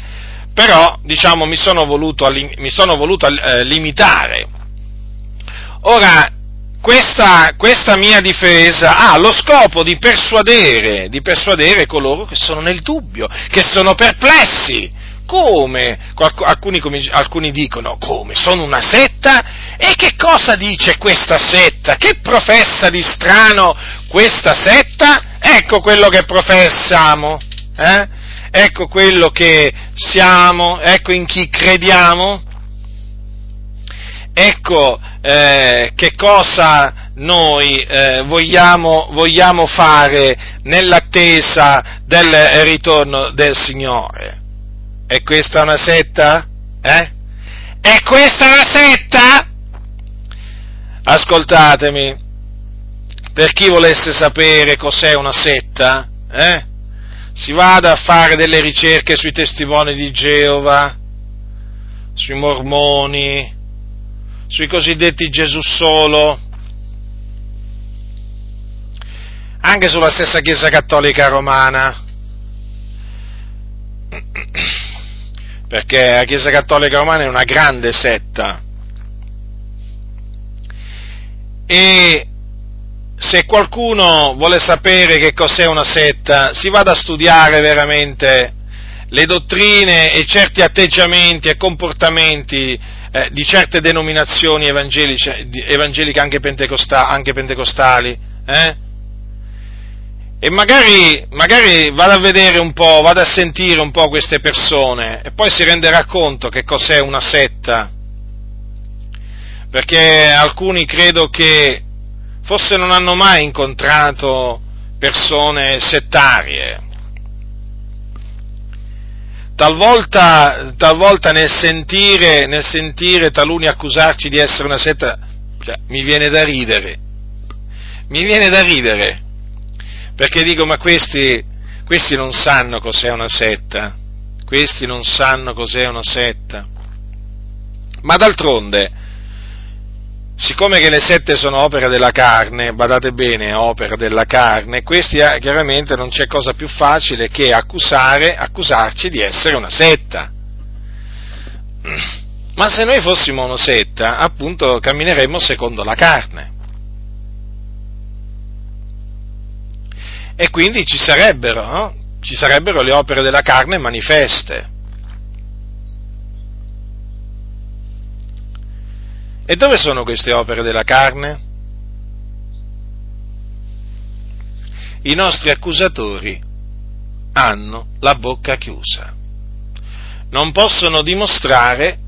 però diciamo, mi sono voluto, mi sono voluto eh, limitare. Ora, questa, questa, mia difesa ha lo scopo di persuadere, di persuadere coloro che sono nel dubbio, che sono perplessi. Come? Alcuni, alcuni dicono, come? Sono una setta? E che cosa dice questa setta? Che professa di strano questa setta? Ecco quello che professiamo, eh? ecco quello che siamo, ecco in chi crediamo, ecco eh, che cosa noi eh, vogliamo, vogliamo fare nell'attesa del ritorno del Signore. È questa una setta? Eh? È questa una setta? Ascoltatemi, per chi volesse sapere cos'è una setta, eh? si vada a fare delle ricerche sui testimoni di Geova, sui mormoni, sui cosiddetti Gesù solo, anche sulla stessa Chiesa Cattolica Romana, perché la Chiesa Cattolica Romana è una grande setta e se qualcuno vuole sapere che cos'è una setta, si vada a studiare veramente le dottrine e certi atteggiamenti e comportamenti eh, di certe denominazioni evangeliche anche, anche pentecostali, eh? E magari, magari vada a vedere un po', vada a sentire un po' queste persone e poi si renderà conto che cos'è una setta. Perché alcuni credo che forse non hanno mai incontrato persone settarie. Talvolta, talvolta nel, sentire, nel sentire taluni accusarci di essere una setta, cioè, mi viene da ridere. Mi viene da ridere perché dico, ma questi, questi non sanno cos'è una setta, questi non sanno cos'è una setta. Ma d'altronde, siccome che le sette sono opera della carne, badate bene, opera della carne, questi eh, chiaramente non c'è cosa più facile che accusare, accusarci di essere una setta. Ma se noi fossimo una setta, appunto cammineremmo secondo la carne. E quindi ci sarebbero, no? ci sarebbero le opere della carne manifeste. E dove sono queste opere della carne? I nostri accusatori hanno la bocca chiusa. Non possono dimostrare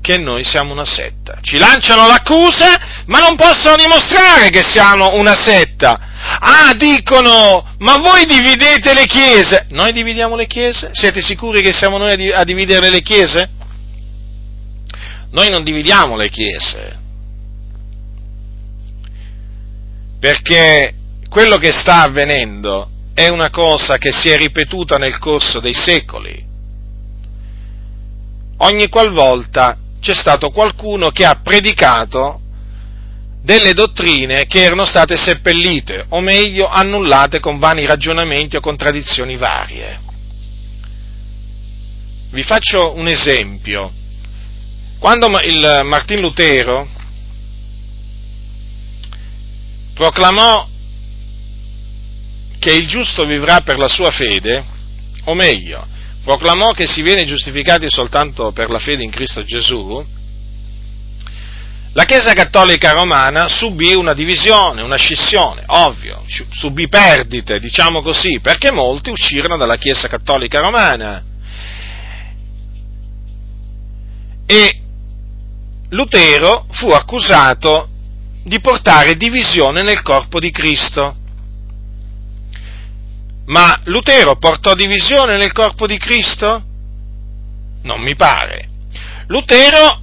che noi siamo una setta. Ci lanciano l'accusa, ma non possono dimostrare che siamo una setta. Ah, dicono, ma voi dividete le chiese? Noi dividiamo le chiese? Siete sicuri che siamo noi a dividere le chiese? Noi non dividiamo le chiese. Perché quello che sta avvenendo è una cosa che si è ripetuta nel corso dei secoli. Ogni qualvolta c'è stato qualcuno che ha predicato delle dottrine che erano state seppellite, o meglio annullate con vani ragionamenti o contraddizioni varie. Vi faccio un esempio. Quando il Martin Lutero proclamò che il giusto vivrà per la sua fede, o meglio, proclamò che si viene giustificati soltanto per la fede in Cristo Gesù, la Chiesa Cattolica Romana subì una divisione, una scissione, ovvio, subì perdite, diciamo così, perché molti uscirono dalla Chiesa Cattolica Romana. E Lutero fu accusato di portare divisione nel corpo di Cristo. Ma Lutero portò divisione nel corpo di Cristo? Non mi pare. Lutero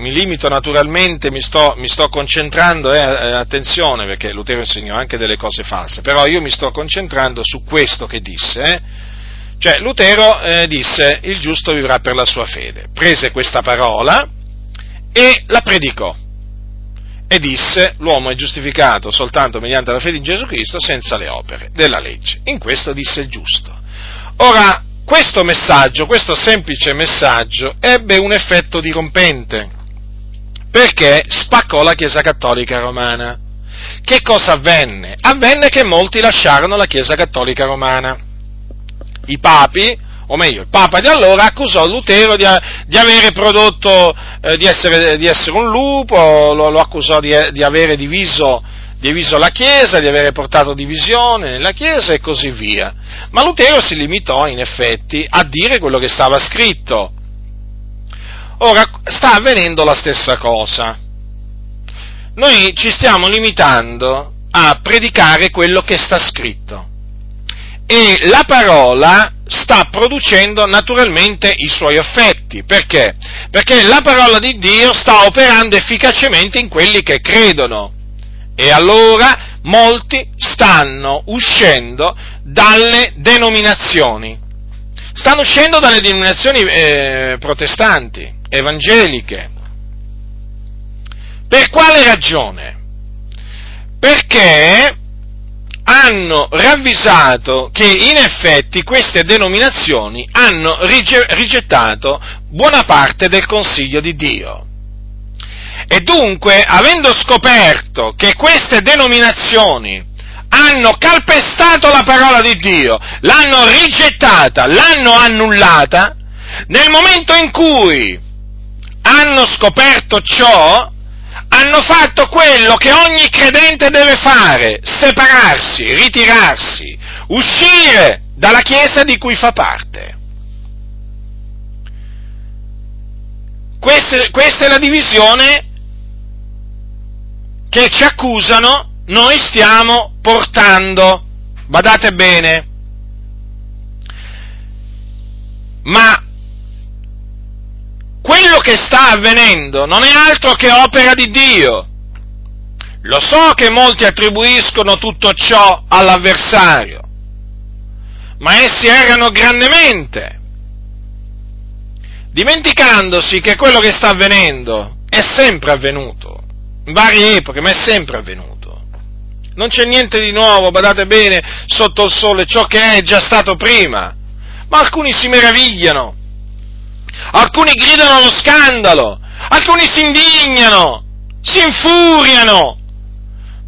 mi limito naturalmente, mi sto, mi sto concentrando, eh, eh, attenzione perché Lutero insegnò anche delle cose false, però io mi sto concentrando su questo che disse. Eh. Cioè Lutero eh, disse il giusto vivrà per la sua fede, prese questa parola e la predicò e disse l'uomo è giustificato soltanto mediante la fede in Gesù Cristo senza le opere della legge. In questo disse il giusto. Ora, questo messaggio, questo semplice messaggio ebbe un effetto dirompente perché spaccò la Chiesa Cattolica Romana. Che cosa avvenne? Avvenne che molti lasciarono la Chiesa Cattolica Romana. I papi, o meglio, il Papa di allora accusò Lutero di, di avere prodotto, eh, di, essere, di, essere, un lupo, lo, lo accusò di, di avere diviso, diviso la Chiesa, di avere portato divisione nella Chiesa e così via. Ma Lutero si limitò in effetti a dire quello che stava scritto, Ora sta avvenendo la stessa cosa. Noi ci stiamo limitando a predicare quello che sta scritto e la parola sta producendo naturalmente i suoi effetti. Perché? Perché la parola di Dio sta operando efficacemente in quelli che credono. E allora molti stanno uscendo dalle denominazioni. Stanno uscendo dalle denominazioni eh, protestanti evangeliche. Per quale ragione? Perché hanno ravvisato che in effetti queste denominazioni hanno rigettato buona parte del consiglio di Dio. E dunque, avendo scoperto che queste denominazioni hanno calpestato la parola di Dio, l'hanno rigettata, l'hanno annullata, nel momento in cui hanno scoperto ciò, hanno fatto quello che ogni credente deve fare, separarsi, ritirarsi, uscire dalla Chiesa di cui fa parte. Questa, questa è la divisione che ci accusano, noi stiamo portando. Badate bene. Ma quello che sta avvenendo non è altro che opera di Dio. Lo so che molti attribuiscono tutto ciò all'avversario, ma essi errano grandemente, dimenticandosi che quello che sta avvenendo è sempre avvenuto, in varie epoche, ma è sempre avvenuto. Non c'è niente di nuovo, badate bene, sotto il sole, ciò che è già stato prima. Ma alcuni si meravigliano, alcuni gridano allo scandalo, alcuni si indignano, si infuriano.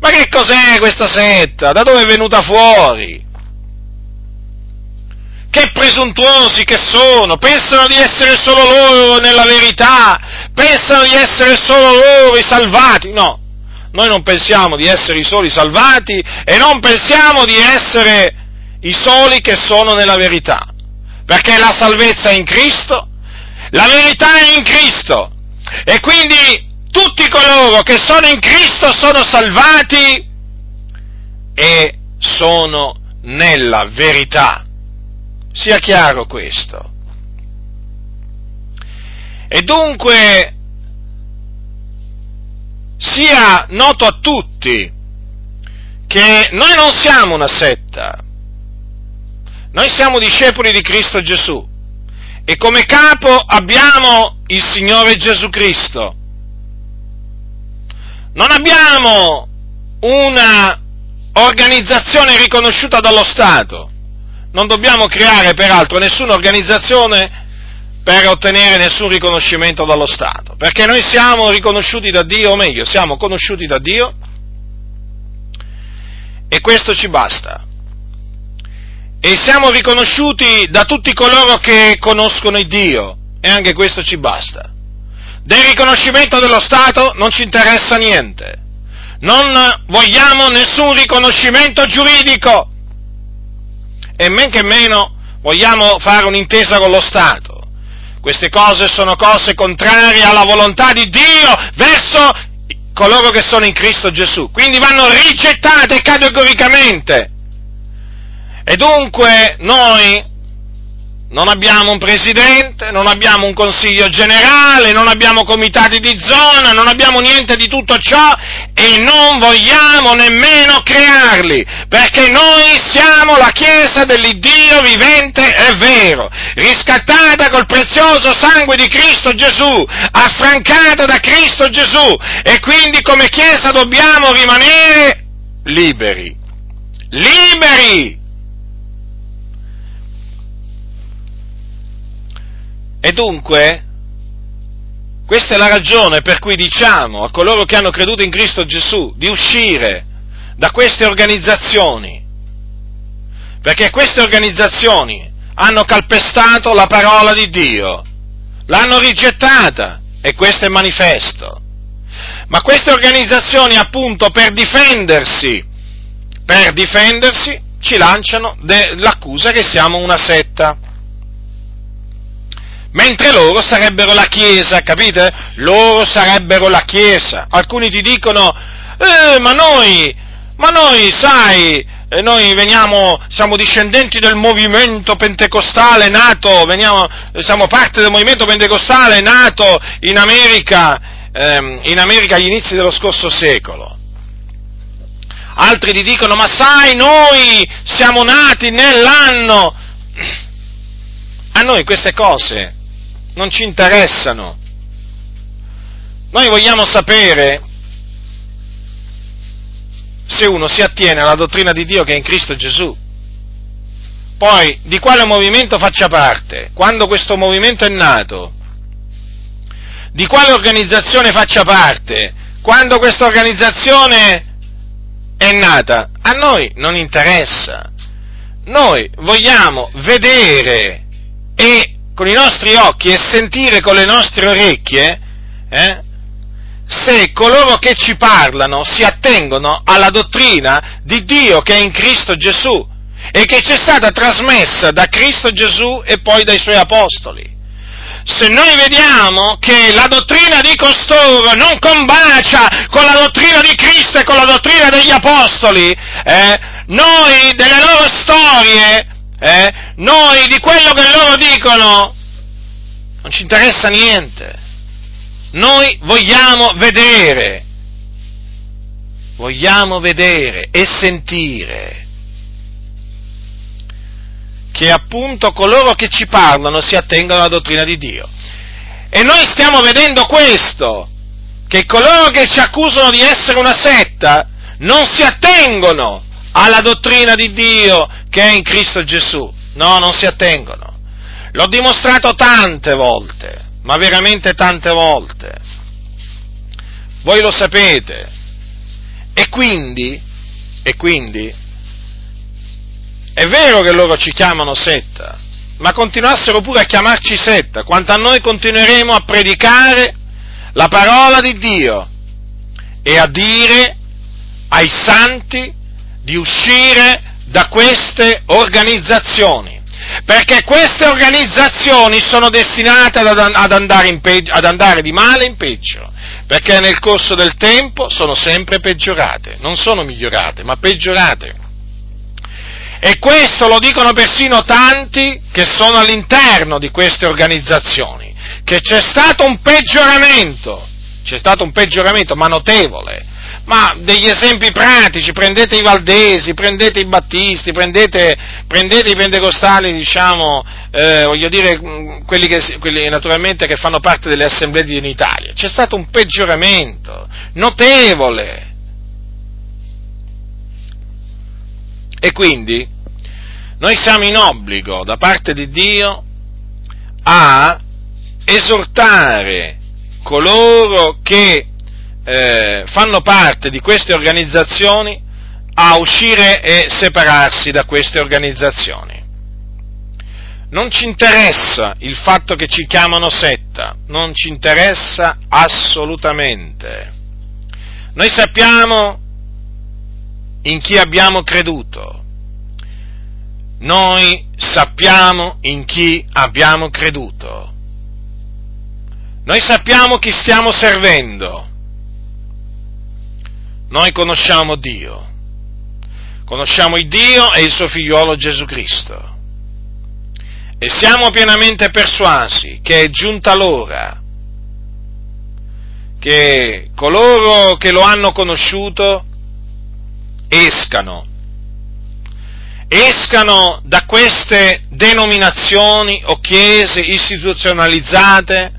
Ma che cos'è questa setta? Da dove è venuta fuori? Che presuntuosi che sono, pensano di essere solo loro nella verità, pensano di essere solo loro i salvati. No, noi non pensiamo di essere i soli salvati e non pensiamo di essere i soli che sono nella verità, perché la salvezza è in Cristo la verità è in Cristo. E quindi tutti coloro che sono in Cristo sono salvati e sono nella verità. Sia chiaro questo. E dunque sia noto a tutti che noi non siamo una setta, noi siamo discepoli di Cristo Gesù e come capo abbiamo il Signore Gesù Cristo. Non abbiamo una organizzazione riconosciuta dallo Stato. Non dobbiamo creare peraltro nessuna organizzazione per ottenere nessun riconoscimento dallo Stato, perché noi siamo riconosciuti da Dio, o meglio, siamo conosciuti da Dio e questo ci basta e siamo riconosciuti da tutti coloro che conoscono il Dio e anche questo ci basta. Del riconoscimento dello Stato non ci interessa niente. Non vogliamo nessun riconoscimento giuridico e men che meno vogliamo fare un'intesa con lo Stato. Queste cose sono cose contrarie alla volontà di Dio verso coloro che sono in Cristo Gesù. Quindi vanno rigettate categoricamente. E dunque noi non abbiamo un presidente, non abbiamo un consiglio generale, non abbiamo comitati di zona, non abbiamo niente di tutto ciò e non vogliamo nemmeno crearli, perché noi siamo la Chiesa dell'Iddio vivente e vero, riscattata col prezioso sangue di Cristo Gesù, affrancata da Cristo Gesù e quindi come Chiesa dobbiamo rimanere liberi. Liberi! E dunque, questa è la ragione per cui diciamo a coloro che hanno creduto in Cristo Gesù di uscire da queste organizzazioni, perché queste organizzazioni hanno calpestato la parola di Dio, l'hanno rigettata e questo è manifesto. Ma queste organizzazioni appunto per difendersi, per difendersi ci lanciano de- l'accusa che siamo una setta mentre loro sarebbero la Chiesa, capite? Loro sarebbero la Chiesa. Alcuni ti dicono, eh, ma noi, ma noi, sai, eh, noi veniamo, siamo discendenti del movimento pentecostale nato, veniamo, siamo parte del movimento pentecostale nato in America, ehm, in America agli inizi dello scorso secolo. Altri ti dicono, ma sai, noi siamo nati nell'anno... A noi queste cose non ci interessano. Noi vogliamo sapere se uno si attiene alla dottrina di Dio che è in Cristo Gesù. Poi, di quale movimento faccia parte, quando questo movimento è nato, di quale organizzazione faccia parte, quando questa organizzazione è nata, a noi non interessa. Noi vogliamo vedere e con i nostri occhi e sentire con le nostre orecchie eh, se coloro che ci parlano si attengono alla dottrina di Dio che è in Cristo Gesù e che ci è stata trasmessa da Cristo Gesù e poi dai suoi apostoli. Se noi vediamo che la dottrina di costoro non combacia con la dottrina di Cristo e con la dottrina degli apostoli, eh, noi delle loro storie, eh, noi di quello che loro dicono, non ci interessa niente. Noi vogliamo vedere, vogliamo vedere e sentire che appunto coloro che ci parlano si attengono alla dottrina di Dio. E noi stiamo vedendo questo, che coloro che ci accusano di essere una setta non si attengono alla dottrina di Dio che è in Cristo Gesù. No, non si attengono. L'ho dimostrato tante volte ma veramente tante volte. Voi lo sapete. E quindi, e quindi, è vero che loro ci chiamano setta, ma continuassero pure a chiamarci setta, quanto a noi continueremo a predicare la parola di Dio e a dire ai santi di uscire da queste organizzazioni. Perché queste organizzazioni sono destinate ad, andare peggio, ad, andare di male in peggio, perché nel corso del tempo sono sempre peggiorate, non sono migliorate, ma peggiorate. E questo lo dicono persino tanti che sono all'interno di queste organizzazioni, che c'è stato un peggioramento, c'è stato un peggioramento, ma notevole, ma degli esempi pratici, prendete i Valdesi, prendete i Battisti, prendete, prendete i Pentecostali, diciamo, eh, voglio dire, quelli, che, quelli naturalmente che fanno parte delle assemblee in Italia. C'è stato un peggioramento notevole. E quindi noi siamo in obbligo da parte di Dio a esortare coloro che eh, fanno parte di queste organizzazioni a uscire e separarsi da queste organizzazioni. Non ci interessa il fatto che ci chiamano setta, non ci interessa assolutamente. Noi sappiamo in chi abbiamo creduto. Noi sappiamo in chi abbiamo creduto. Noi sappiamo chi stiamo servendo. Noi conosciamo Dio, conosciamo il Dio e il suo figliuolo Gesù Cristo. E siamo pienamente persuasi che è giunta l'ora che coloro che lo hanno conosciuto escano, escano da queste denominazioni o chiese istituzionalizzate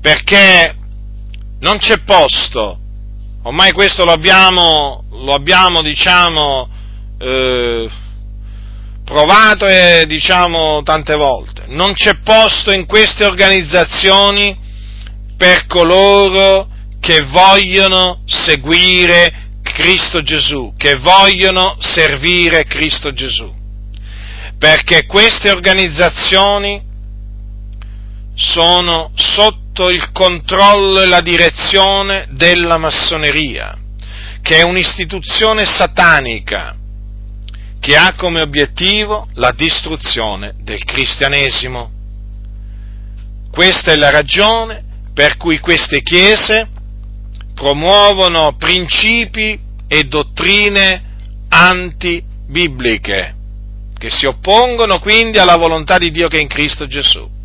perché non c'è posto Ormai questo lo abbiamo, lo abbiamo diciamo, eh, provato e diciamo tante volte. Non c'è posto in queste organizzazioni per coloro che vogliono seguire Cristo Gesù, che vogliono servire Cristo Gesù. Perché queste organizzazioni sono sotto il controllo e la direzione della massoneria, che è un'istituzione satanica che ha come obiettivo la distruzione del cristianesimo. Questa è la ragione per cui queste chiese promuovono principi e dottrine antibibliche, che si oppongono quindi alla volontà di Dio che è in Cristo Gesù.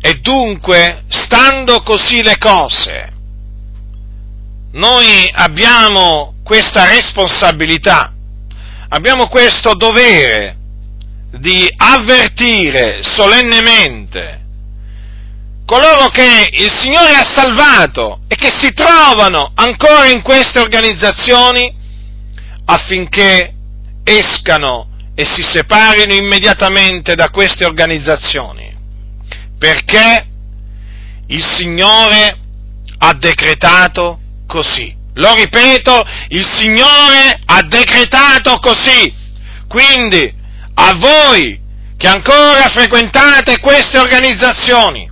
E dunque, stando così le cose, noi abbiamo questa responsabilità, abbiamo questo dovere di avvertire solennemente coloro che il Signore ha salvato e che si trovano ancora in queste organizzazioni affinché escano e si separino immediatamente da queste organizzazioni perché il Signore ha decretato così. Lo ripeto, il Signore ha decretato così. Quindi a voi che ancora frequentate queste organizzazioni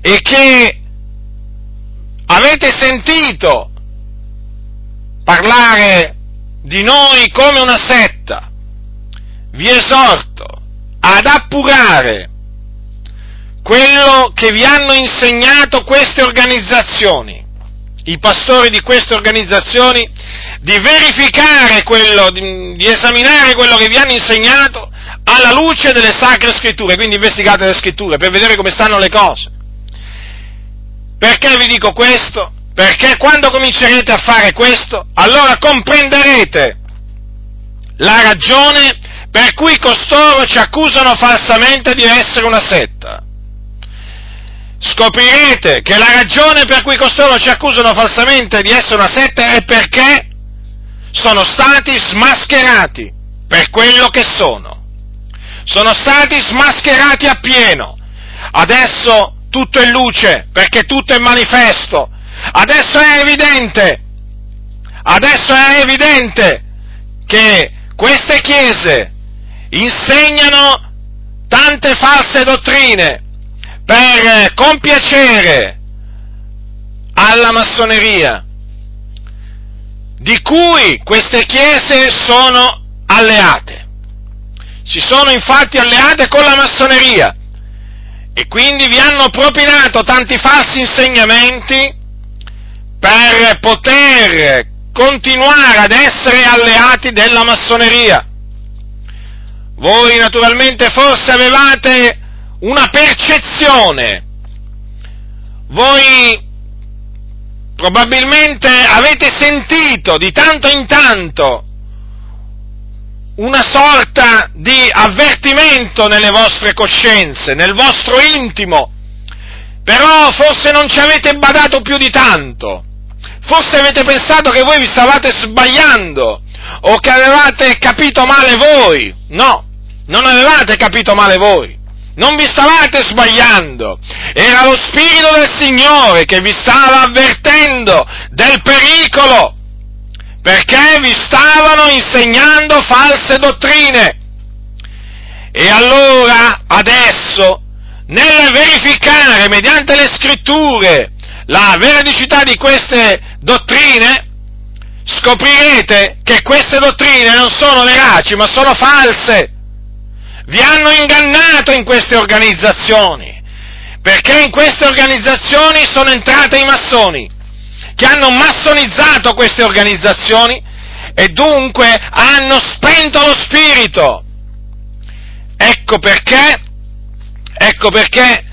e che avete sentito parlare di noi come una setta, vi esorto ad appurare quello che vi hanno insegnato queste organizzazioni, i pastori di queste organizzazioni, di verificare quello, di, di esaminare quello che vi hanno insegnato alla luce delle sacre scritture, quindi investigate le scritture per vedere come stanno le cose. Perché vi dico questo? Perché quando comincerete a fare questo, allora comprenderete la ragione per cui costoro ci accusano falsamente di essere una setta. Scoprirete che la ragione per cui costoro ci accusano falsamente di essere una setta è perché sono stati smascherati per quello che sono. Sono stati smascherati appieno. Adesso tutto è luce, perché tutto è manifesto. Adesso è evidente, adesso è evidente che queste chiese insegnano tante false dottrine per compiacere alla massoneria, di cui queste chiese sono alleate. Si sono infatti alleate con la massoneria e quindi vi hanno propinato tanti falsi insegnamenti per poter continuare ad essere alleati della massoneria. Voi naturalmente forse avevate una percezione, voi probabilmente avete sentito di tanto in tanto una sorta di avvertimento nelle vostre coscienze, nel vostro intimo, però forse non ci avete badato più di tanto, forse avete pensato che voi vi stavate sbagliando o che avevate capito male voi, no, non avevate capito male voi. Non vi stavate sbagliando, era lo Spirito del Signore che vi stava avvertendo del pericolo perché vi stavano insegnando false dottrine. E allora, adesso, nel verificare mediante le scritture la veridicità di queste dottrine, scoprirete che queste dottrine non sono veraci, ma sono false. Vi hanno ingannato in queste organizzazioni, perché in queste organizzazioni sono entrate i massoni che hanno massonizzato queste organizzazioni e dunque hanno spento lo spirito. Ecco perché, ecco perché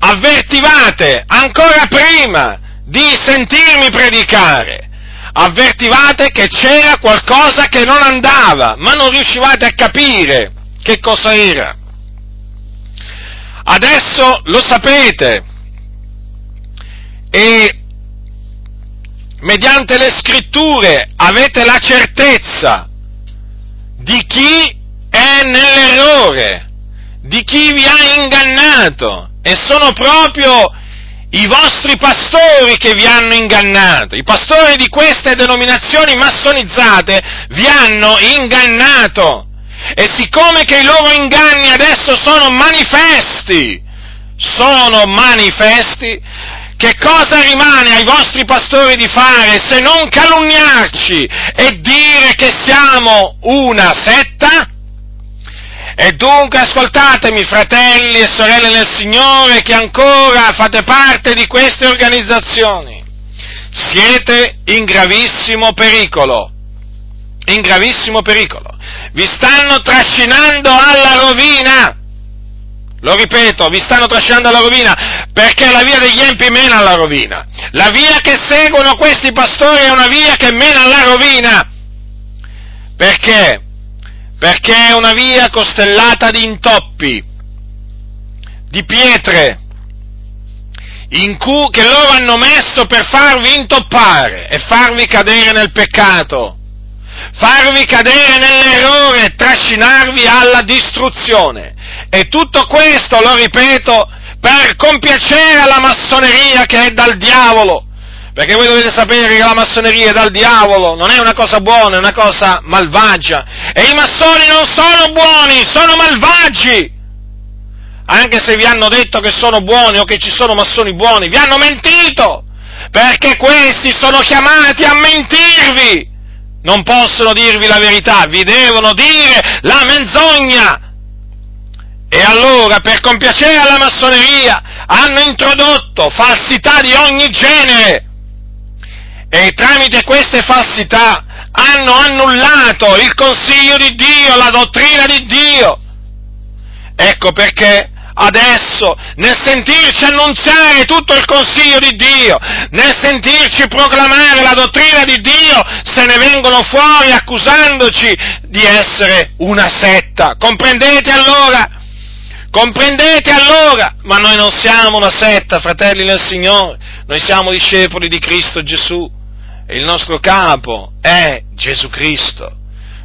avvertivate ancora prima di sentirmi predicare, avvertivate che c'era qualcosa che non andava, ma non riuscivate a capire che cosa era. Adesso lo sapete. E mediante le scritture avete la certezza di chi è nell'errore, di chi vi ha ingannato. E sono proprio i vostri pastori che vi hanno ingannato, i pastori di queste denominazioni massonizzate vi hanno ingannato e siccome che i loro inganni adesso sono manifesti, sono manifesti, che cosa rimane ai vostri pastori di fare se non calunniarci e dire che siamo una setta? E dunque ascoltatemi, fratelli e sorelle nel Signore, che ancora fate parte di queste organizzazioni. Siete in gravissimo pericolo. In gravissimo pericolo. Vi stanno trascinando alla rovina. Lo ripeto, vi stanno trascinando alla rovina perché la via degli empi mena alla rovina. La via che seguono questi pastori è una via che mena alla rovina. Perché? Perché è una via costellata di intoppi, di pietre, cui, che loro hanno messo per farvi intoppare e farvi cadere nel peccato, farvi cadere nell'errore, trascinarvi alla distruzione. E tutto questo, lo ripeto, per compiacere alla massoneria che è dal diavolo. Perché voi dovete sapere che la massoneria è dal diavolo, non è una cosa buona, è una cosa malvagia. E i massoni non sono buoni, sono malvagi. anche se vi hanno detto che sono buoni o che ci sono massoni buoni, vi hanno mentito, perché questi sono chiamati a mentirvi. Non possono dirvi la verità, vi devono dire la menzogna. E allora, per compiacere alla massoneria, hanno introdotto falsità di ogni genere. E tramite queste falsità hanno annullato il consiglio di Dio, la dottrina di Dio. Ecco perché adesso, nel sentirci annunziare tutto il consiglio di Dio, nel sentirci proclamare la dottrina di Dio, se ne vengono fuori accusandoci di essere una setta. Comprendete allora? Comprendete allora? Ma noi non siamo una setta, fratelli nel Signore, noi siamo discepoli di Cristo Gesù e il nostro capo è Gesù Cristo.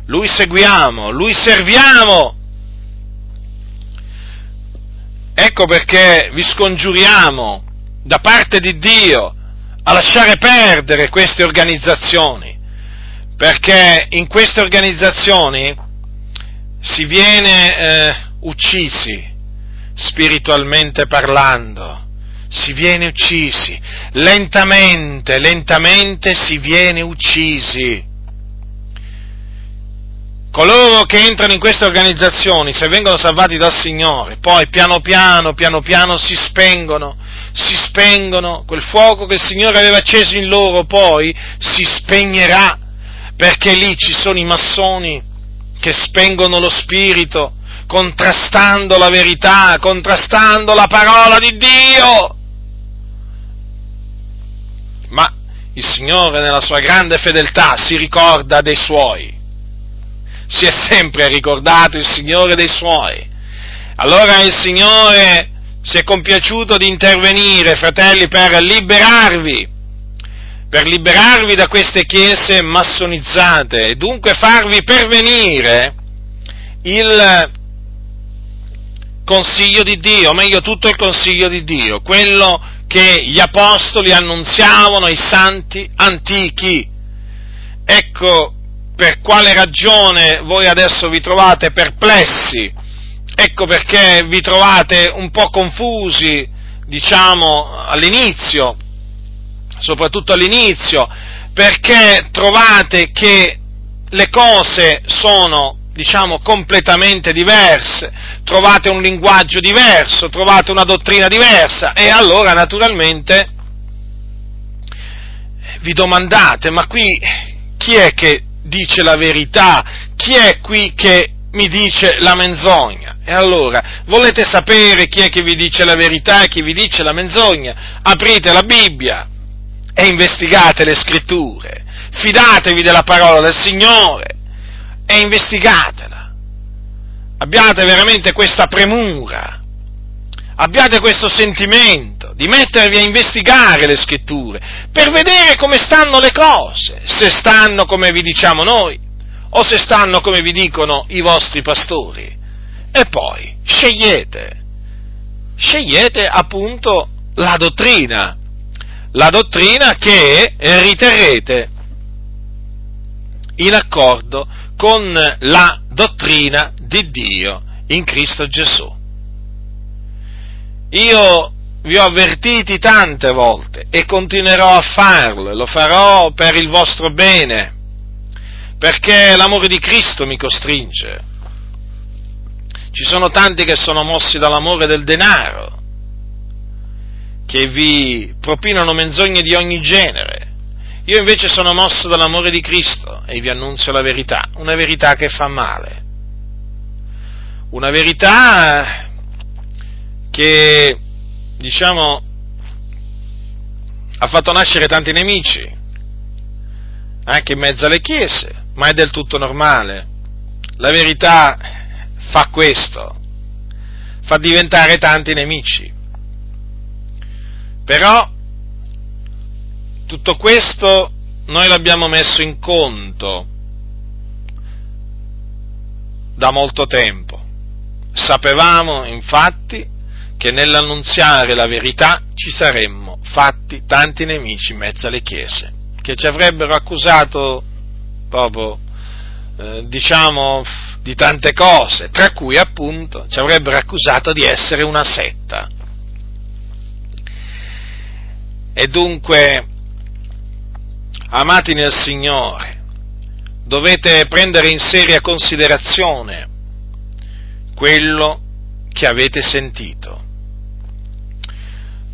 Lui seguiamo, lui serviamo. Ecco perché vi scongiuriamo da parte di Dio a lasciare perdere queste organizzazioni, perché in queste organizzazioni si viene eh, uccisi spiritualmente parlando, si viene uccisi, lentamente, lentamente si viene uccisi coloro che entrano in queste organizzazioni, se vengono salvati dal Signore, poi piano piano, piano piano si spengono, si spengono, quel fuoco che il Signore aveva acceso in loro poi si spegnerà, perché lì ci sono i massoni che spengono lo spirito, contrastando la verità, contrastando la parola di Dio. Ma il Signore nella sua grande fedeltà si ricorda dei suoi si è sempre ricordato il Signore dei suoi. Allora il Signore si è compiaciuto di intervenire, fratelli, per liberarvi, per liberarvi da queste chiese massonizzate e dunque farvi pervenire il consiglio di Dio, o meglio tutto il consiglio di Dio, quello che gli apostoli annunziavano ai santi antichi. Ecco per quale ragione voi adesso vi trovate perplessi, ecco perché vi trovate un po' confusi, diciamo, all'inizio, soprattutto all'inizio, perché trovate che le cose sono, diciamo, completamente diverse, trovate un linguaggio diverso, trovate una dottrina diversa e allora naturalmente vi domandate, ma qui chi è che dice la verità? Chi è qui che mi dice la menzogna? E allora, volete sapere chi è che vi dice la verità e chi vi dice la menzogna? Aprite la Bibbia e investigate le scritture, fidatevi della parola del Signore e investigatela. Abbiate veramente questa premura, abbiate questo sentimento di mettervi a investigare le scritture per vedere come stanno le cose, se stanno come vi diciamo noi o se stanno come vi dicono i vostri pastori. E poi scegliete, scegliete appunto la dottrina, la dottrina che riterrete in accordo con la dottrina di Dio in Cristo Gesù. Io vi ho avvertiti tante volte e continuerò a farlo, lo farò per il vostro bene, perché l'amore di Cristo mi costringe. Ci sono tanti che sono mossi dall'amore del denaro, che vi propinano menzogne di ogni genere. Io invece sono mosso dall'amore di Cristo e vi annunzio la verità, una verità che fa male, una verità che, diciamo, ha fatto nascere tanti nemici, anche in mezzo alle chiese, ma è del tutto normale. La verità fa questo, fa diventare tanti nemici. Però tutto questo noi l'abbiamo messo in conto da molto tempo. Sapevamo infatti che nell'annunziare la verità ci saremmo fatti tanti nemici in mezzo alle chiese, che ci avrebbero accusato proprio, eh, diciamo, di tante cose, tra cui appunto ci avrebbero accusato di essere una setta. E dunque, amati nel Signore, dovete prendere in seria considerazione quello che avete sentito.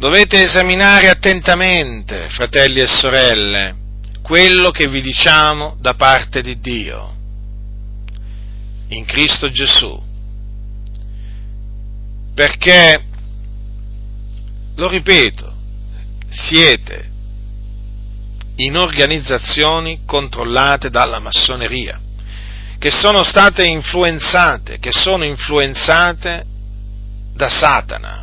Dovete esaminare attentamente, fratelli e sorelle, quello che vi diciamo da parte di Dio in Cristo Gesù. Perché, lo ripeto, siete in organizzazioni controllate dalla massoneria, che sono state influenzate, che sono influenzate da Satana.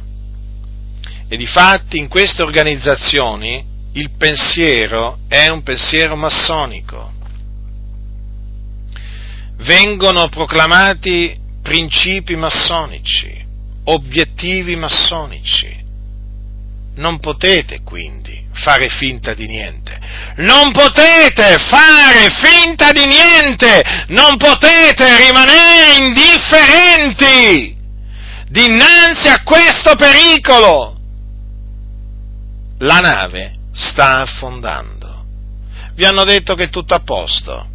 E di fatti in queste organizzazioni il pensiero è un pensiero massonico vengono proclamati principi massonici, obiettivi massonici. Non potete quindi fare finta di niente. Non potete fare finta di niente. Non potete rimanere indifferenti dinanzi a questo pericolo. La nave sta affondando. Vi hanno detto che è tutto a posto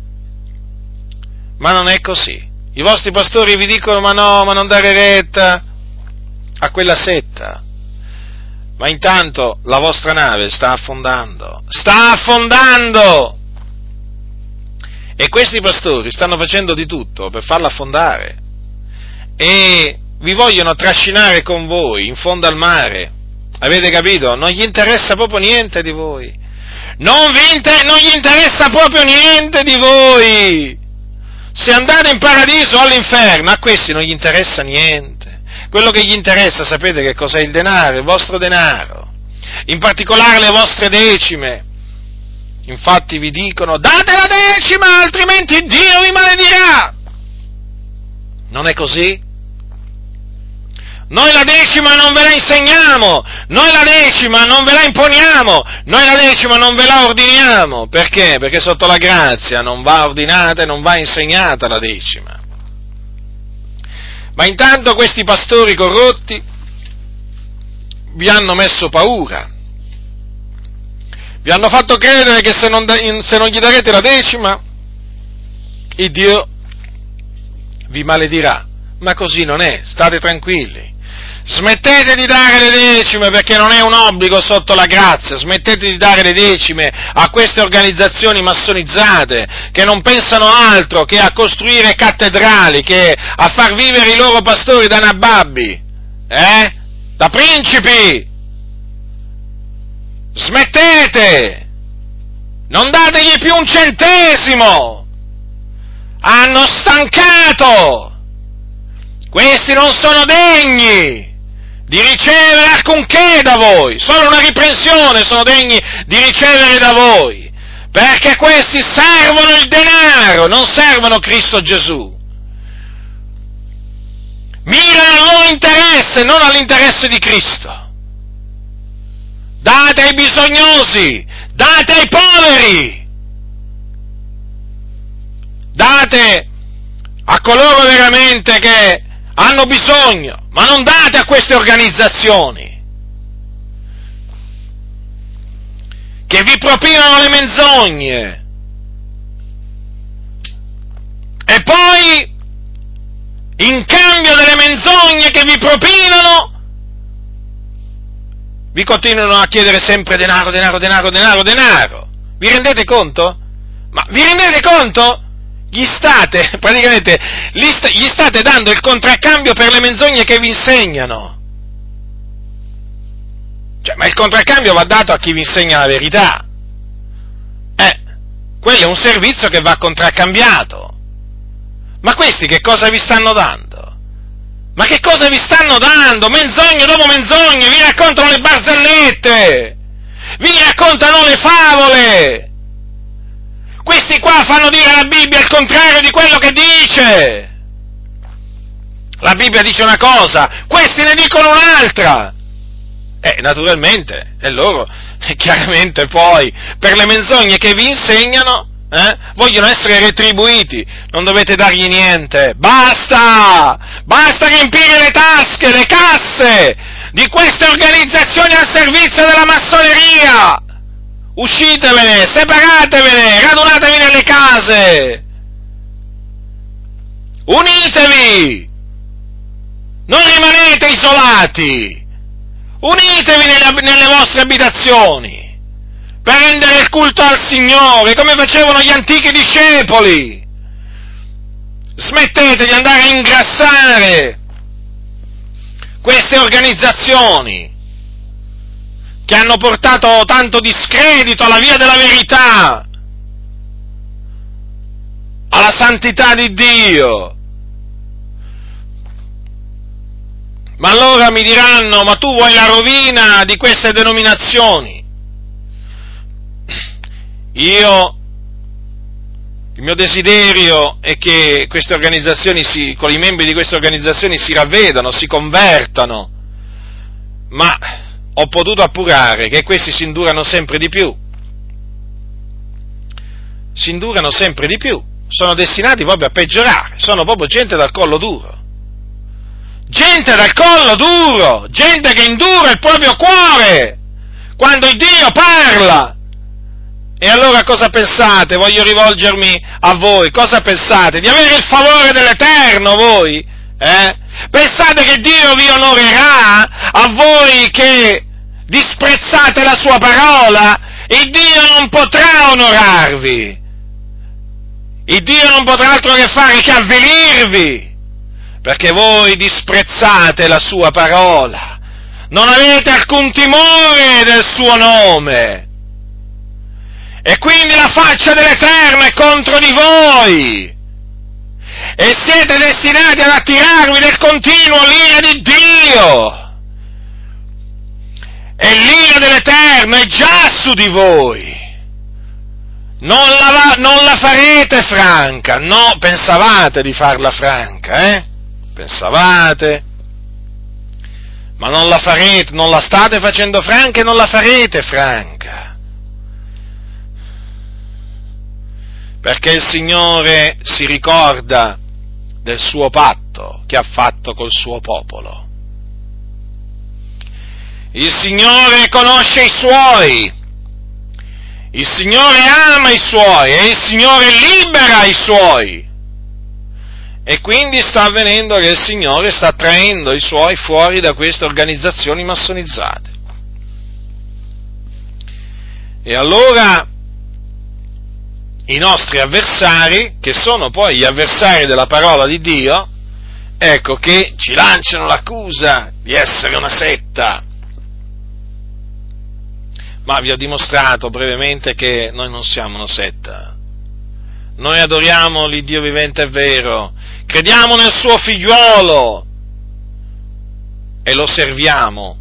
ma non è così. I vostri pastori vi dicono ma no, ma non dare retta a quella setta. Ma intanto la vostra nave sta affondando, sta affondando! E questi pastori stanno facendo di tutto per farla affondare. E vi vogliono trascinare con voi in fondo al mare. Avete capito? Non gli interessa proprio niente di voi. Non, inter- non gli interessa proprio niente di voi se andate in paradiso o all'inferno, a questi non gli interessa niente. Quello che gli interessa, sapete che cos'è il denaro, il vostro denaro, in particolare le vostre decime. Infatti vi dicono date la decima, altrimenti Dio vi maledirà. Non è così? Noi la decima non ve la insegniamo, noi la decima non ve la imponiamo, noi la decima non ve la ordiniamo. Perché? Perché sotto la grazia non va ordinata e non va insegnata la decima. Ma intanto questi pastori corrotti vi hanno messo paura, vi hanno fatto credere che se non, se non gli darete la decima, il Dio vi maledirà. Ma così non è, state tranquilli. Smettete di dare le decime perché non è un obbligo sotto la grazia, smettete di dare le decime a queste organizzazioni massonizzate che non pensano altro che a costruire cattedrali, che a far vivere i loro pastori da nababbi, eh? Da principi! Smettete! Non dategli più un centesimo! Hanno stancato! Questi non sono degni! Di ricevere alcunché da voi, solo una riprensione sono degni di ricevere da voi, perché questi servono il denaro, non servono Cristo Gesù. Mirano al loro interesse, non all'interesse di Cristo. Date ai bisognosi, date ai poveri, date a coloro veramente che hanno bisogno, ma non date a queste organizzazioni che vi propinano le menzogne. E poi, in cambio delle menzogne che vi propinano, vi continuano a chiedere sempre denaro, denaro, denaro, denaro, denaro. Vi rendete conto? Ma vi rendete conto? Gli state, praticamente, gli state dando il contraccambio per le menzogne che vi insegnano. Cioè, ma il contraccambio va dato a chi vi insegna la verità. Eh, quello è un servizio che va contraccambiato. Ma questi che cosa vi stanno dando? Ma che cosa vi stanno dando? Menzogne dopo menzogne, vi raccontano le barzellette, vi raccontano le favole, questi qua fanno dire alla Bibbia il contrario di quello che dice. La Bibbia dice una cosa, questi ne dicono un'altra. E naturalmente, e loro chiaramente poi, per le menzogne che vi insegnano, eh? vogliono essere retribuiti, non dovete dargli niente, basta, basta riempire le tasche, le casse di queste organizzazioni al servizio della massoneria, uscitevene, separatevene, radunatevi nelle case, unitevi, non rimanete isolati, unitevi nelle, nelle vostre abitazioni per rendere il culto al Signore, come facevano gli antichi discepoli. Smettete di andare a ingrassare queste organizzazioni che hanno portato tanto discredito alla via della verità, alla santità di Dio. Ma allora mi diranno, ma tu vuoi la rovina di queste denominazioni? Io, il mio desiderio è che queste organizzazioni, si, con i membri di queste organizzazioni si ravvedano, si convertano, ma ho potuto appurare che questi si indurano sempre di più. Si indurano sempre di più, sono destinati proprio a peggiorare, sono proprio gente dal collo duro. Gente dal collo duro, gente che indura il proprio cuore quando il Dio parla e allora cosa pensate? Voglio rivolgermi a voi. Cosa pensate? Di avere il favore dell'Eterno voi? Eh? Pensate che Dio vi onorerà a voi che disprezzate la sua parola? Il Dio non potrà onorarvi. Il Dio non potrà altro che fare che avvilirvi, perché voi disprezzate la sua parola. Non avete alcun timore del suo nome e quindi la faccia dell'Eterno è contro di voi. E siete destinati ad attirarvi del continuo l'ira di Dio. E l'ira dell'Eterno è già su di voi. Non la, non la, farete franca, no, pensavate di farla franca, eh? Pensavate, ma non la farete, non la state facendo franca e non la farete franca. perché il Signore si ricorda del suo patto che ha fatto col suo popolo. Il Signore conosce i suoi, il Signore ama i suoi e il Signore libera i suoi. E quindi sta avvenendo che il Signore sta traendo i suoi fuori da queste organizzazioni massonizzate. E allora i nostri avversari, che sono poi gli avversari della parola di Dio, ecco che ci lanciano l'accusa di essere una setta. Ma vi ho dimostrato brevemente che noi non siamo una setta. Noi adoriamo l'Iddio vivente e vero, crediamo nel suo figliuolo e lo serviamo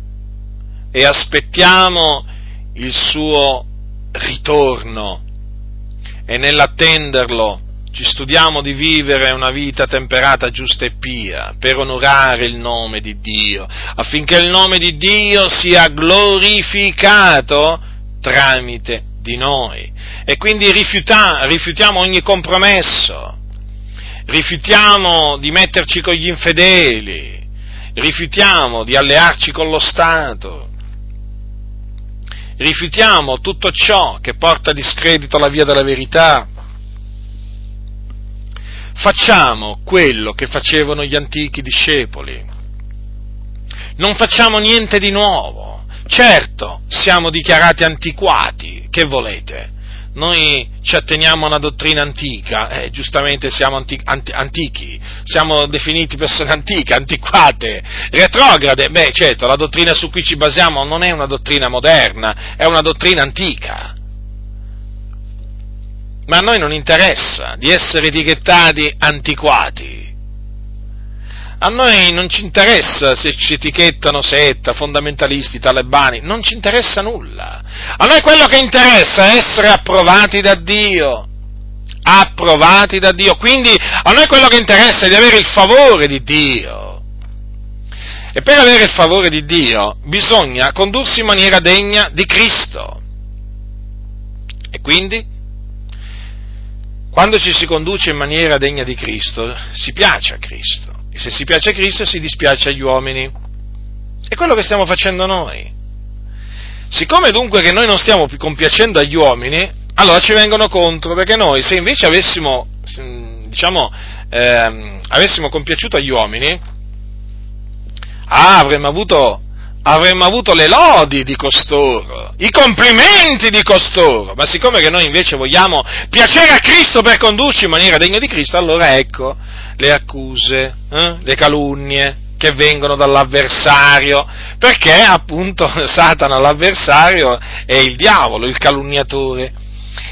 e aspettiamo il suo ritorno e nell'attenderlo ci studiamo di vivere una vita temperata, giusta e pia, per onorare il nome di Dio, affinché il nome di Dio sia glorificato tramite di noi. E quindi rifiuta, rifiutiamo ogni compromesso, rifiutiamo di metterci con gli infedeli, rifiutiamo di allearci con lo Stato, rifiutiamo tutto ciò che porta discredito alla via della verità, facciamo quello che facevano gli antichi discepoli, non facciamo niente di nuovo, certo siamo dichiarati antiquati, che volete? Noi ci atteniamo a una dottrina antica, eh, giustamente siamo anti, anti, antichi, siamo definiti persone antiche, antiquate, retrograde, beh certo, la dottrina su cui ci basiamo non è una dottrina moderna, è una dottrina antica. Ma a noi non interessa di essere etichettati antiquati. A noi non ci interessa se ci etichettano setta, fondamentalisti, talebani, non ci interessa nulla. A noi quello che interessa è essere approvati da Dio. Approvati da Dio. Quindi a noi quello che interessa è di avere il favore di Dio. E per avere il favore di Dio bisogna condursi in maniera degna di Cristo. E quindi quando ci si conduce in maniera degna di Cristo, si piace a Cristo. E se si piace a Cristo, si dispiace agli uomini. È quello che stiamo facendo noi. Siccome dunque che noi non stiamo compiacendo agli uomini, allora ci vengono contro, perché noi se invece avessimo, diciamo, eh, avessimo compiaciuto agli uomini, ah, avremmo avuto, avremmo avuto le lodi di costoro, i complimenti di costoro, ma siccome che noi invece vogliamo piacere a Cristo per condurci in maniera degna di Cristo, allora ecco le accuse, eh, le calunnie, che vengono dall'avversario, perché appunto Satana, l'avversario, è il diavolo, il calunniatore.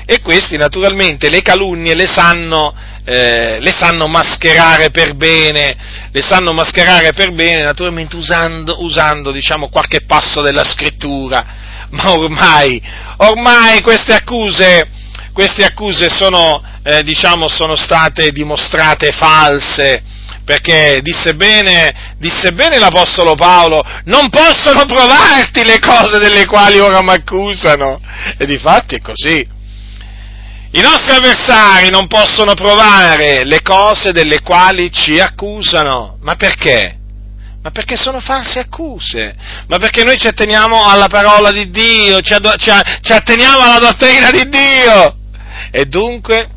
E questi naturalmente le calunnie le sanno, eh, le sanno mascherare per bene, le sanno mascherare per bene naturalmente usando, usando diciamo, qualche passo della scrittura, ma ormai, ormai queste accuse, queste accuse sono, eh, diciamo, sono state dimostrate false, perché disse bene, disse bene l'Apostolo Paolo, non possono provarti le cose delle quali ora mi accusano. E di fatti è così. I nostri avversari non possono provare le cose delle quali ci accusano. Ma perché? Ma perché sono false accuse? Ma perché noi ci atteniamo alla parola di Dio, ci, ci atteniamo alla dottrina di Dio? E dunque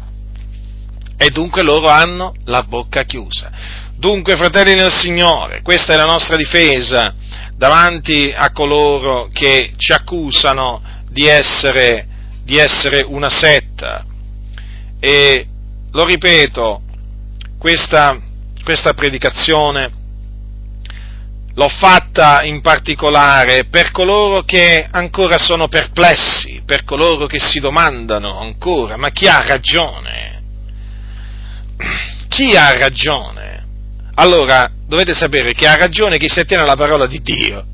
e dunque loro hanno la bocca chiusa. Dunque, fratelli nel Signore, questa è la nostra difesa davanti a coloro che ci accusano di essere, di essere una setta. E lo ripeto, questa, questa predicazione l'ho fatta in particolare per coloro che ancora sono perplessi, per coloro che si domandano ancora, ma chi ha ragione? chi ha ragione? Allora, dovete sapere che ha ragione chi si attiene alla parola di Dio.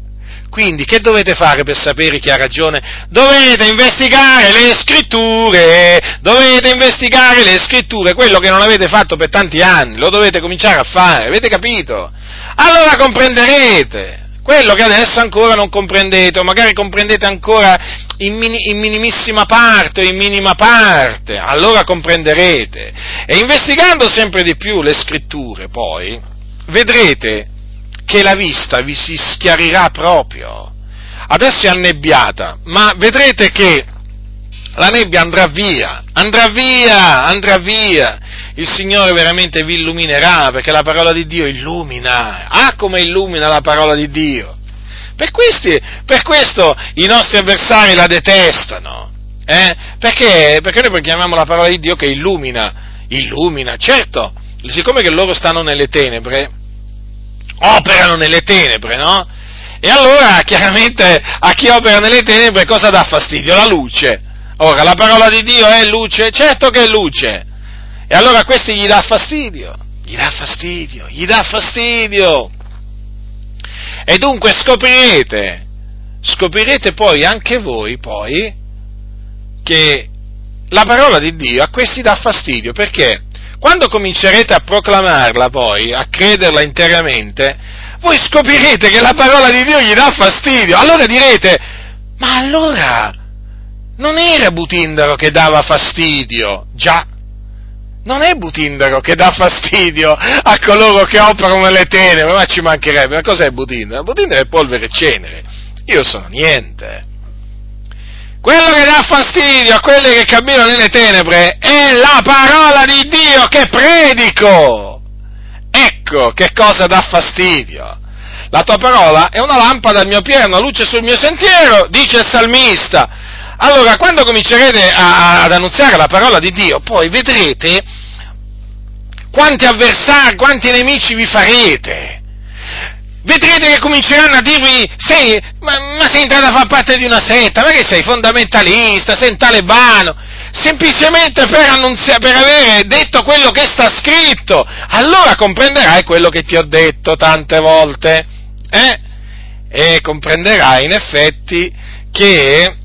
Quindi, che dovete fare per sapere chi ha ragione? Dovete investigare le scritture, dovete investigare le scritture, quello che non avete fatto per tanti anni, lo dovete cominciare a fare, avete capito? Allora comprenderete quello che adesso ancora non comprendete, o magari comprendete ancora in, mini, in, minimissima parte o in minima parte, allora comprenderete. E investigando sempre di più le scritture, poi, vedrete che la vista vi si schiarirà proprio. Adesso è annebbiata, ma vedrete che la nebbia andrà via, andrà via, andrà via. Il Signore veramente vi illuminerà perché la parola di Dio illumina. Ah, come illumina la parola di Dio. Per, questi, per questo i nostri avversari la detestano. Eh? Perché? Perché noi chiamiamo la parola di Dio che illumina. Illumina, certo, siccome che loro stanno nelle tenebre, operano nelle tenebre, no? E allora, chiaramente, a chi opera nelle tenebre cosa dà fastidio? La luce. Ora, la parola di Dio è luce? Certo che è luce. E allora a questi gli dà fastidio, gli dà fastidio, gli dà fastidio. E dunque scoprirete, scoprirete poi anche voi poi che la parola di Dio a questi dà fastidio, perché quando comincerete a proclamarla poi, a crederla interamente, voi scoprirete che la parola di Dio gli dà fastidio. Allora direte, ma allora non era Butindaro che dava fastidio, già. Non è Butindaro che dà fastidio a coloro che operano nelle tenebre, ma ci mancherebbe. Ma cos'è Butindaro? Butindaro è polvere e cenere. Io sono niente. Quello che dà fastidio a quelli che camminano nelle tenebre è la parola di Dio che predico. Ecco che cosa dà fastidio. La tua parola è una lampada al mio piede, una luce sul mio sentiero, dice il salmista. Allora, quando comincerete a, ad annunziare la parola di Dio, poi vedrete quanti avversari, quanti nemici vi farete. Vedrete che cominceranno a dirvi, sei, ma, ma sei entrato a far parte di una setta, ma che sei fondamentalista, sei un talebano, semplicemente per, annunzia, per avere detto quello che sta scritto. Allora comprenderai quello che ti ho detto tante volte. Eh? E comprenderai in effetti che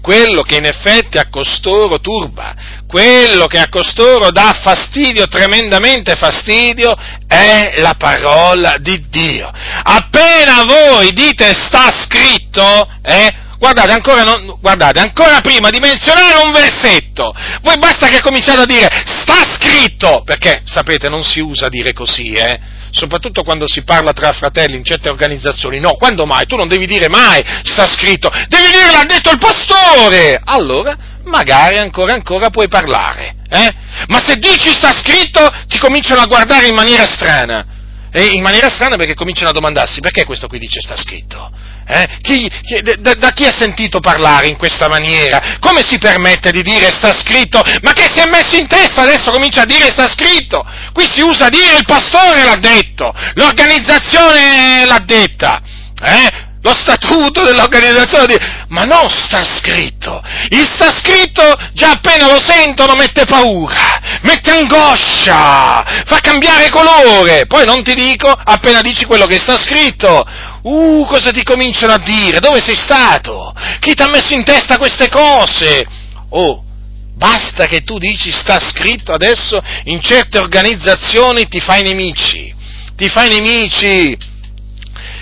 quello che in effetti a costoro turba, quello che a costoro dà fastidio, tremendamente fastidio, è la parola di Dio. Appena voi dite sta scritto, eh, guardate ancora, non, guardate, ancora prima di menzionare un versetto, voi basta che cominciate a dire, sta scritto, perché sapete, non si usa dire così, eh? Soprattutto quando si parla tra fratelli in certe organizzazioni, no, quando mai? Tu non devi dire mai, sta scritto, devi dire l'ha detto il pastore! Allora, magari ancora ancora puoi parlare, eh? Ma se dici sta scritto, ti cominciano a guardare in maniera strana. E in maniera strana perché cominciano a domandarsi perché questo qui dice sta scritto. Eh? Chi, chi, da, da, chi ha sentito parlare in questa maniera? Come si permette di dire sta scritto? Ma che si è messo in testa adesso comincia a dire sta scritto? Qui si usa dire il pastore l'ha detto, l'organizzazione l'ha detta. Eh? lo statuto dell'organizzazione, ma non sta scritto. Il sta scritto già appena lo sentono mette paura, mette angoscia, fa cambiare colore. Poi non ti dico appena dici quello che sta scritto. Uh, cosa ti cominciano a dire? Dove sei stato? Chi ti ha messo in testa queste cose? Oh, basta che tu dici sta scritto adesso in certe organizzazioni ti fai nemici. Ti fai nemici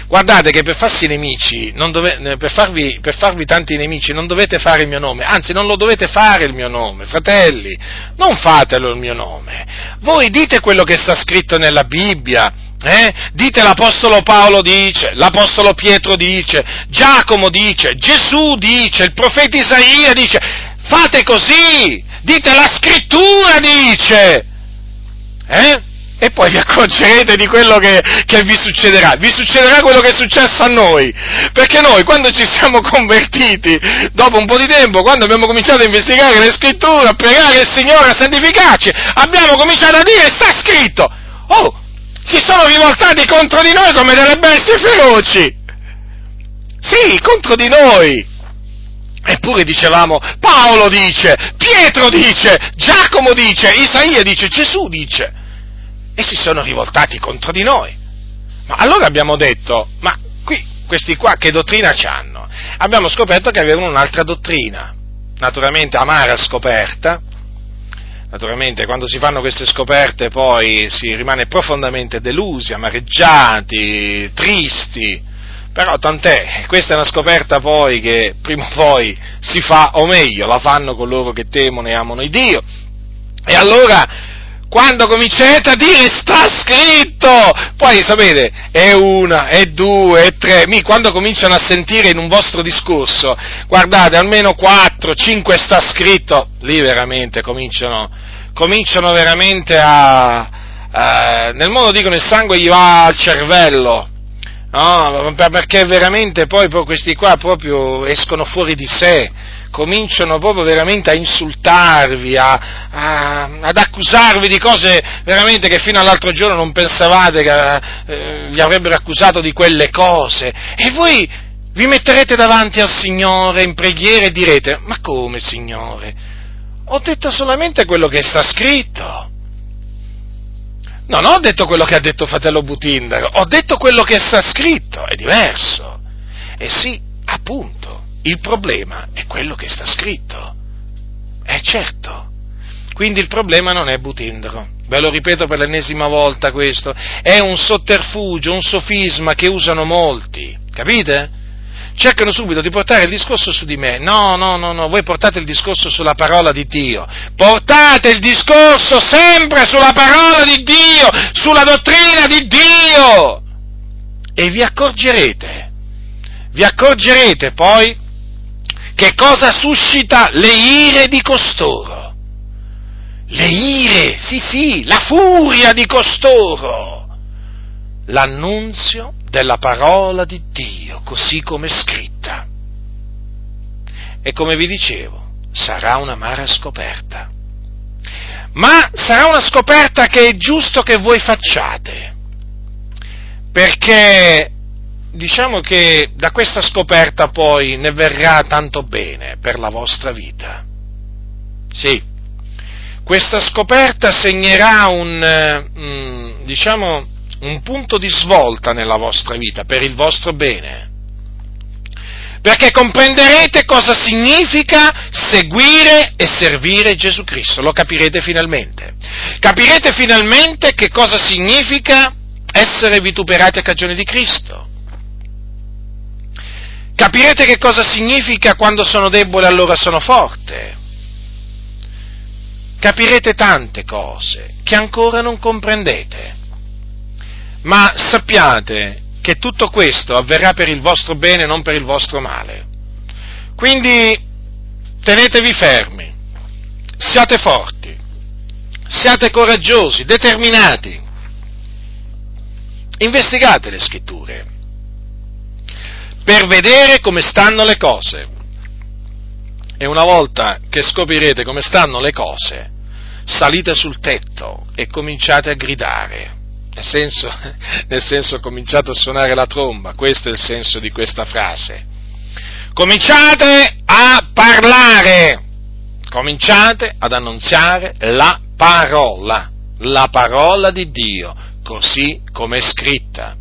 Guardate che per farsi nemici, dove, eh, per, farvi, per farvi tanti nemici, non dovete fare il mio nome, anzi non lo dovete fare il mio nome, fratelli, non fatelo il mio nome. Voi dite quello che sta scritto nella Bibbia, eh? Dite l'Apostolo Paolo dice, l'Apostolo Pietro dice, Giacomo dice, Gesù dice, il profeta Isaia dice, fate così, dite la scrittura dice, eh? e poi vi accorgerete di quello che, che, vi succederà. Vi succederà quello che è successo a noi, perché noi quando ci siamo convertiti, dopo un po' di tempo, quando abbiamo cominciato a investigare le scritture, a pregare il Signore, a santificarci, abbiamo cominciato a dire, sta scritto, oh, si sono rivoltati contro di noi come delle bestie feroci. Sì, contro di noi. Eppure dicevamo, Paolo dice, Pietro dice, Giacomo dice, Isaia dice, Gesù dice e si sono rivoltati contro di noi. Ma allora abbiamo detto, ma qui, questi qua che dottrina hanno? Abbiamo scoperto che avevano un'altra dottrina, naturalmente amara scoperta, naturalmente quando si fanno queste scoperte poi si rimane profondamente delusi, amareggiati, tristi, però tant'è, questa è una scoperta poi che prima o poi si fa, o meglio, la fanno coloro che temono e amano il Dio. E allora quando comincerete a dire sta scritto, poi sapete, è una, è due, è tre, mi quando cominciano a sentire in un vostro discorso, guardate, almeno quattro, cinque sta scritto, lì veramente cominciano, cominciano veramente a, a, nel modo dicono il sangue gli va al cervello, no? perché veramente poi questi qua proprio escono fuori di sé, cominciano proprio veramente a insultarvi, a, a, ad accusarvi di cose veramente che fino all'altro giorno non pensavate che eh, vi avrebbero accusato di quelle cose. E voi vi metterete davanti al Signore in preghiera e direte, ma come Signore? Ho detto solamente quello che sta scritto. Non ho detto quello che ha detto fratello Butindaro, ho detto quello che sta scritto, è diverso. E sì, appunto, il problema è quello che sta scritto. È certo. Quindi il problema non è Butindaro. Ve lo ripeto per l'ennesima volta questo. È un sotterfugio, un sofisma che usano molti. Capite? cercano subito di portare il discorso su di me. No, no, no, no, voi portate il discorso sulla parola di Dio. Portate il discorso sempre sulla parola di Dio, sulla dottrina di Dio. E vi accorgerete, vi accorgerete poi che cosa suscita le ire di costoro? Le ire, sì sì, la furia di costoro. L'annunzio della parola di Dio, così come scritta. E come vi dicevo, sarà un'amara scoperta. Ma sarà una scoperta che è giusto che voi facciate, perché diciamo che da questa scoperta poi ne verrà tanto bene per la vostra vita. Sì, questa scoperta segnerà un, mm, diciamo, un punto di svolta nella vostra vita, per il vostro bene. Perché comprenderete cosa significa seguire e servire Gesù Cristo, lo capirete finalmente. Capirete finalmente che cosa significa essere vituperati a cagione di Cristo Capirete che cosa significa quando sono debole allora sono forte. Capirete tante cose che ancora non comprendete. Ma sappiate che tutto questo avverrà per il vostro bene, non per il vostro male. Quindi tenetevi fermi, siate forti, siate coraggiosi, determinati. Investigate le scritture per vedere come stanno le cose. E una volta che scoprirete come stanno le cose, salite sul tetto e cominciate a gridare nel senso, nel senso cominciate a suonare la tromba, questo è il senso di questa frase. Cominciate a parlare, cominciate ad annunziare la parola, la parola di Dio, così come è scritta,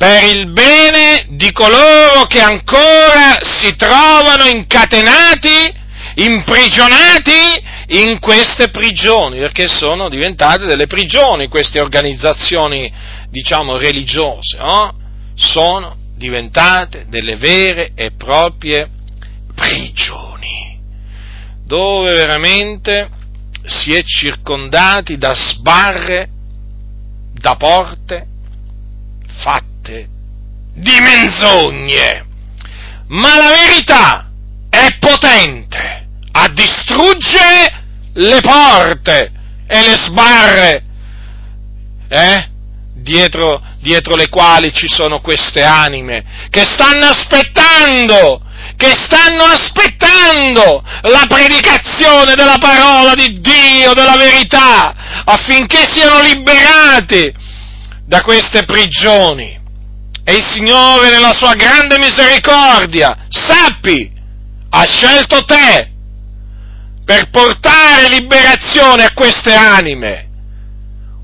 per il bene di coloro che ancora si trovano incatenati, imprigionati in queste prigioni, perché sono diventate delle prigioni queste organizzazioni, diciamo, religiose, no? sono diventate delle vere e proprie prigioni, dove veramente si è circondati da sbarre, da porte fatte di menzogne. Ma la verità è potente a distruggere le porte e le sbarre, eh? dietro, dietro le quali ci sono queste anime che stanno aspettando, che stanno aspettando la predicazione della parola di Dio, della verità, affinché siano liberati da queste prigioni. E il Signore, nella sua grande misericordia, sappi, ha scelto te per portare liberazione a queste anime.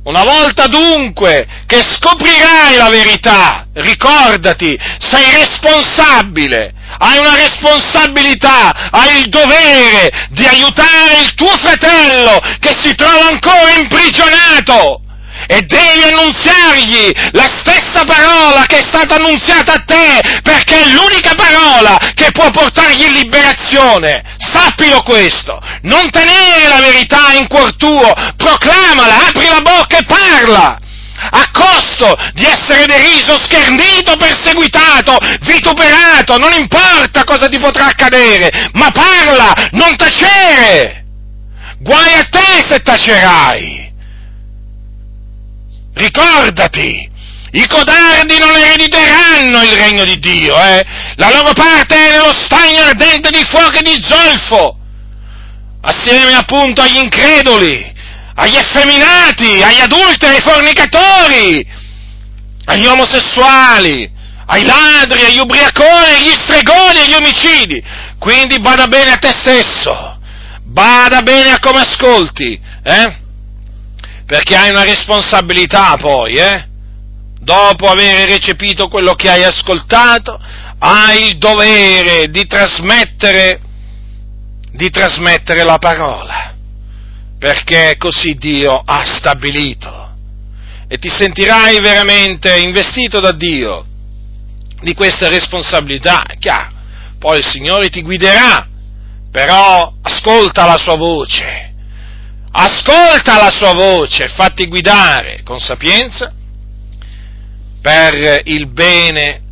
Una volta dunque che scoprirai la verità, ricordati, sei responsabile, hai una responsabilità, hai il dovere di aiutare il tuo fratello che si trova ancora imprigionato e devi annunziargli la stessa parola che è stata annunziata a te, perché è l'unica parola che può portargli liberazione. Sappilo questo, non tenere la verità in cuor tuo, proclamala, apri la bocca e parla a costo di essere deriso, schernito, perseguitato, vituperato, non importa cosa ti potrà accadere, ma parla, non tacere. Guai a te se tacerai. Ricordati, i codardi non erediteranno il regno di Dio, eh? La loro parte è nello stagno ardente di fuoco e di zolfo, assieme appunto agli increduli, agli effeminati, agli adulteri, ai fornicatori, agli omosessuali, ai ladri, agli ubriaconi, agli stregoni, agli omicidi. Quindi bada bene a te stesso, bada bene a come ascolti, eh? Perché hai una responsabilità poi, eh? Dopo aver recepito quello che hai ascoltato, hai il dovere di trasmettere, di trasmettere la parola, perché così Dio ha stabilito. E ti sentirai veramente investito da Dio di questa responsabilità, chiaro. Poi il Signore ti guiderà, però ascolta la sua voce ascolta la sua voce, fatti guidare con sapienza per il bene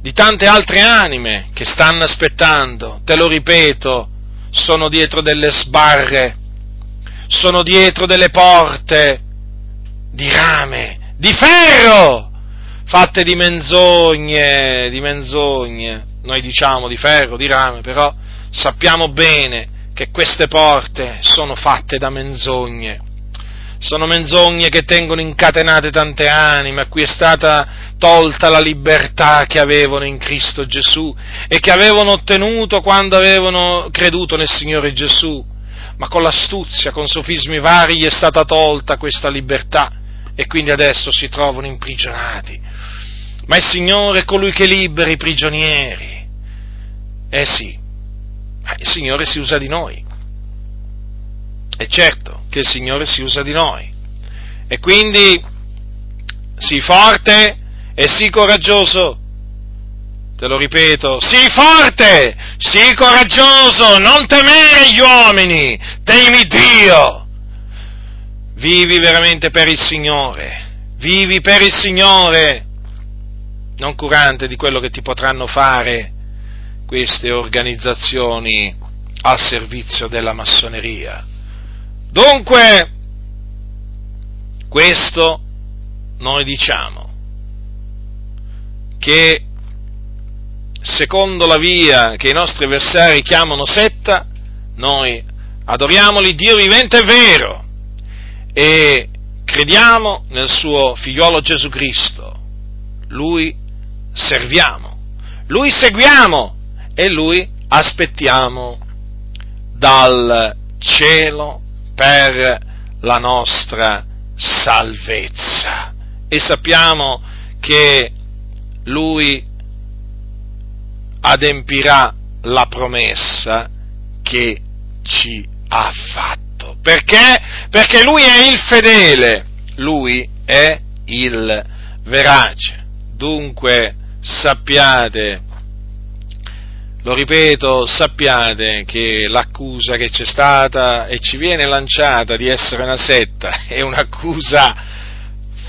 di tante altre anime che stanno aspettando, te lo ripeto, sono dietro delle sbarre, sono dietro delle porte di rame, di ferro, fatte di menzogne, di menzogne, noi diciamo di ferro, di rame, però sappiamo bene che queste porte sono fatte da menzogne. Sono menzogne che tengono incatenate tante anime, a cui è stata tolta la libertà che avevano in Cristo Gesù e che avevano ottenuto quando avevano creduto nel Signore Gesù. Ma con l'astuzia, con sofismi vari, gli è stata tolta questa libertà e quindi adesso si trovano imprigionati. Ma il Signore è colui che libera i prigionieri. Eh sì, il Signore si usa di noi. È certo che il Signore si usa di noi. E quindi sii forte e sii coraggioso. te lo ripeto, sii forte, sii coraggioso, non temere gli uomini, temi Dio. Vivi veramente per il Signore, vivi per il Signore, non curante di quello che ti potranno fare queste organizzazioni al servizio della massoneria. Dunque, questo noi diciamo che secondo la via che i nostri avversari chiamano setta, noi adoriamo l'Iddio vivente e vero e crediamo nel suo figliuolo Gesù Cristo. Lui serviamo, lui seguiamo e lui aspettiamo dal cielo per la nostra salvezza. E sappiamo che lui adempirà la promessa che ci ha fatto. Perché? Perché lui è il fedele, lui è il verace. Dunque sappiate, lo ripeto, sappiate che l'accusa che c'è stata e ci viene lanciata di essere una setta è un'accusa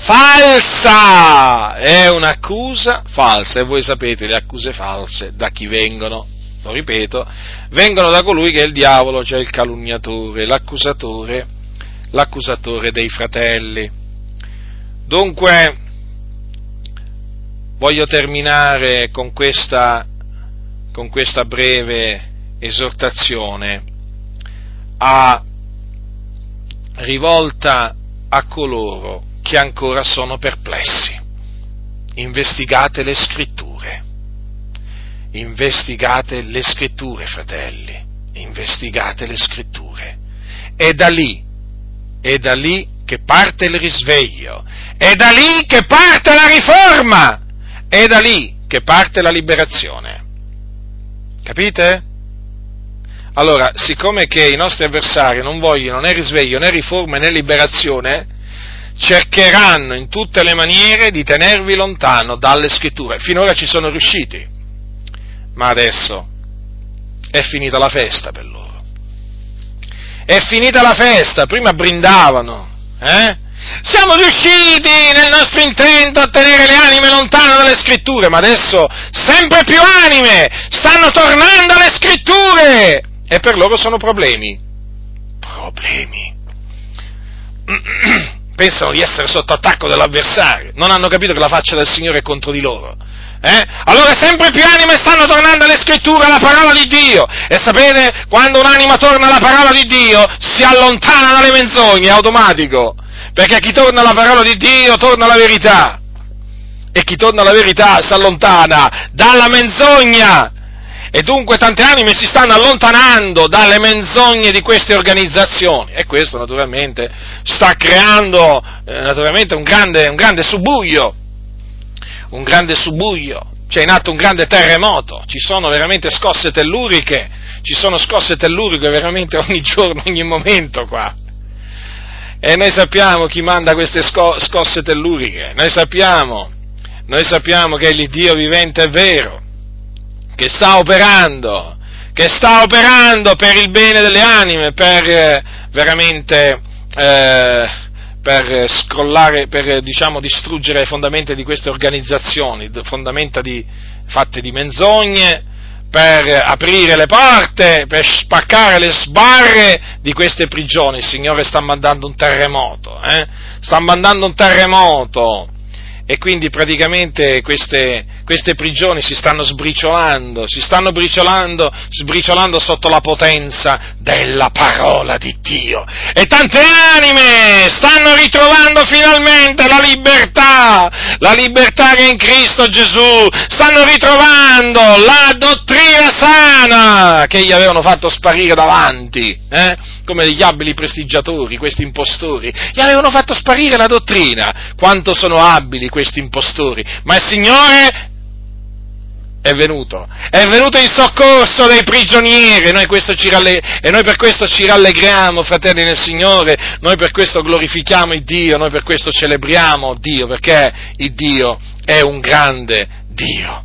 falsa, è un'accusa falsa e voi sapete le accuse false da chi vengono, lo ripeto, vengono da colui che è il diavolo, cioè il calunniatore, l'accusatore, l'accusatore dei fratelli. Dunque, voglio terminare con questa, con questa breve esortazione a, rivolta a coloro che ancora sono perplessi. Investigate le scritture. Investigate le scritture, fratelli. Investigate le scritture. È da lì, è da lì che parte il risveglio. È da lì che parte la riforma. È da lì che parte la liberazione. Capite? Allora, siccome che i nostri avversari non vogliono né risveglio né riforma né liberazione, cercheranno in tutte le maniere di tenervi lontano dalle scritture. Finora ci sono riusciti, ma adesso è finita la festa per loro. È finita la festa, prima brindavano, eh? Siamo riusciti nel nostro intento a tenere le anime lontane dalle scritture, ma adesso sempre più anime stanno tornando alle scritture e per loro sono problemi. Problemi. pensano di essere sotto attacco dell'avversario, non hanno capito che la faccia del Signore è contro di loro. Eh? Allora sempre più anime stanno tornando alle scritture, alla parola di Dio. E sapete, quando un'anima torna alla parola di Dio, si allontana dalle menzogne, è automatico. Perché chi torna alla parola di Dio torna alla verità. E chi torna alla verità si allontana dalla menzogna. E dunque tante anime si stanno allontanando dalle menzogne di queste organizzazioni e questo naturalmente sta creando eh, naturalmente un grande, un grande subuglio, un grande subuglio, c'è in atto un grande terremoto, ci sono veramente scosse telluriche, ci sono scosse telluriche veramente ogni giorno, ogni momento qua. E noi sappiamo chi manda queste scosse telluriche, noi sappiamo, noi sappiamo che l'Iddio vivente è vero, che sta operando, che sta operando per il bene delle anime, per eh, veramente eh, per scrollare, per diciamo distruggere le fondamenta di queste organizzazioni, fondamenta di, fatte di menzogne, per aprire le porte, per spaccare le sbarre di queste prigioni. Il Signore sta mandando un terremoto, eh? sta mandando un terremoto e quindi praticamente queste, queste prigioni si stanno sbriciolando, si stanno briciolando, sbriciolando sotto la potenza della parola di Dio. E tante anime stanno ritrovando finalmente la libertà, la libertà che è in Cristo Gesù, stanno ritrovando la dottrina sana che gli avevano fatto sparire davanti. Eh? Come degli abili prestigiatori, questi impostori, gli avevano fatto sparire la dottrina. Quanto sono abili questi impostori, ma il Signore è venuto, è venuto in soccorso dei prigionieri noi ralle- e noi per questo ci rallegriamo, fratelli nel Signore, noi per questo glorifichiamo il Dio, noi per questo celebriamo Dio, perché il Dio è un grande Dio.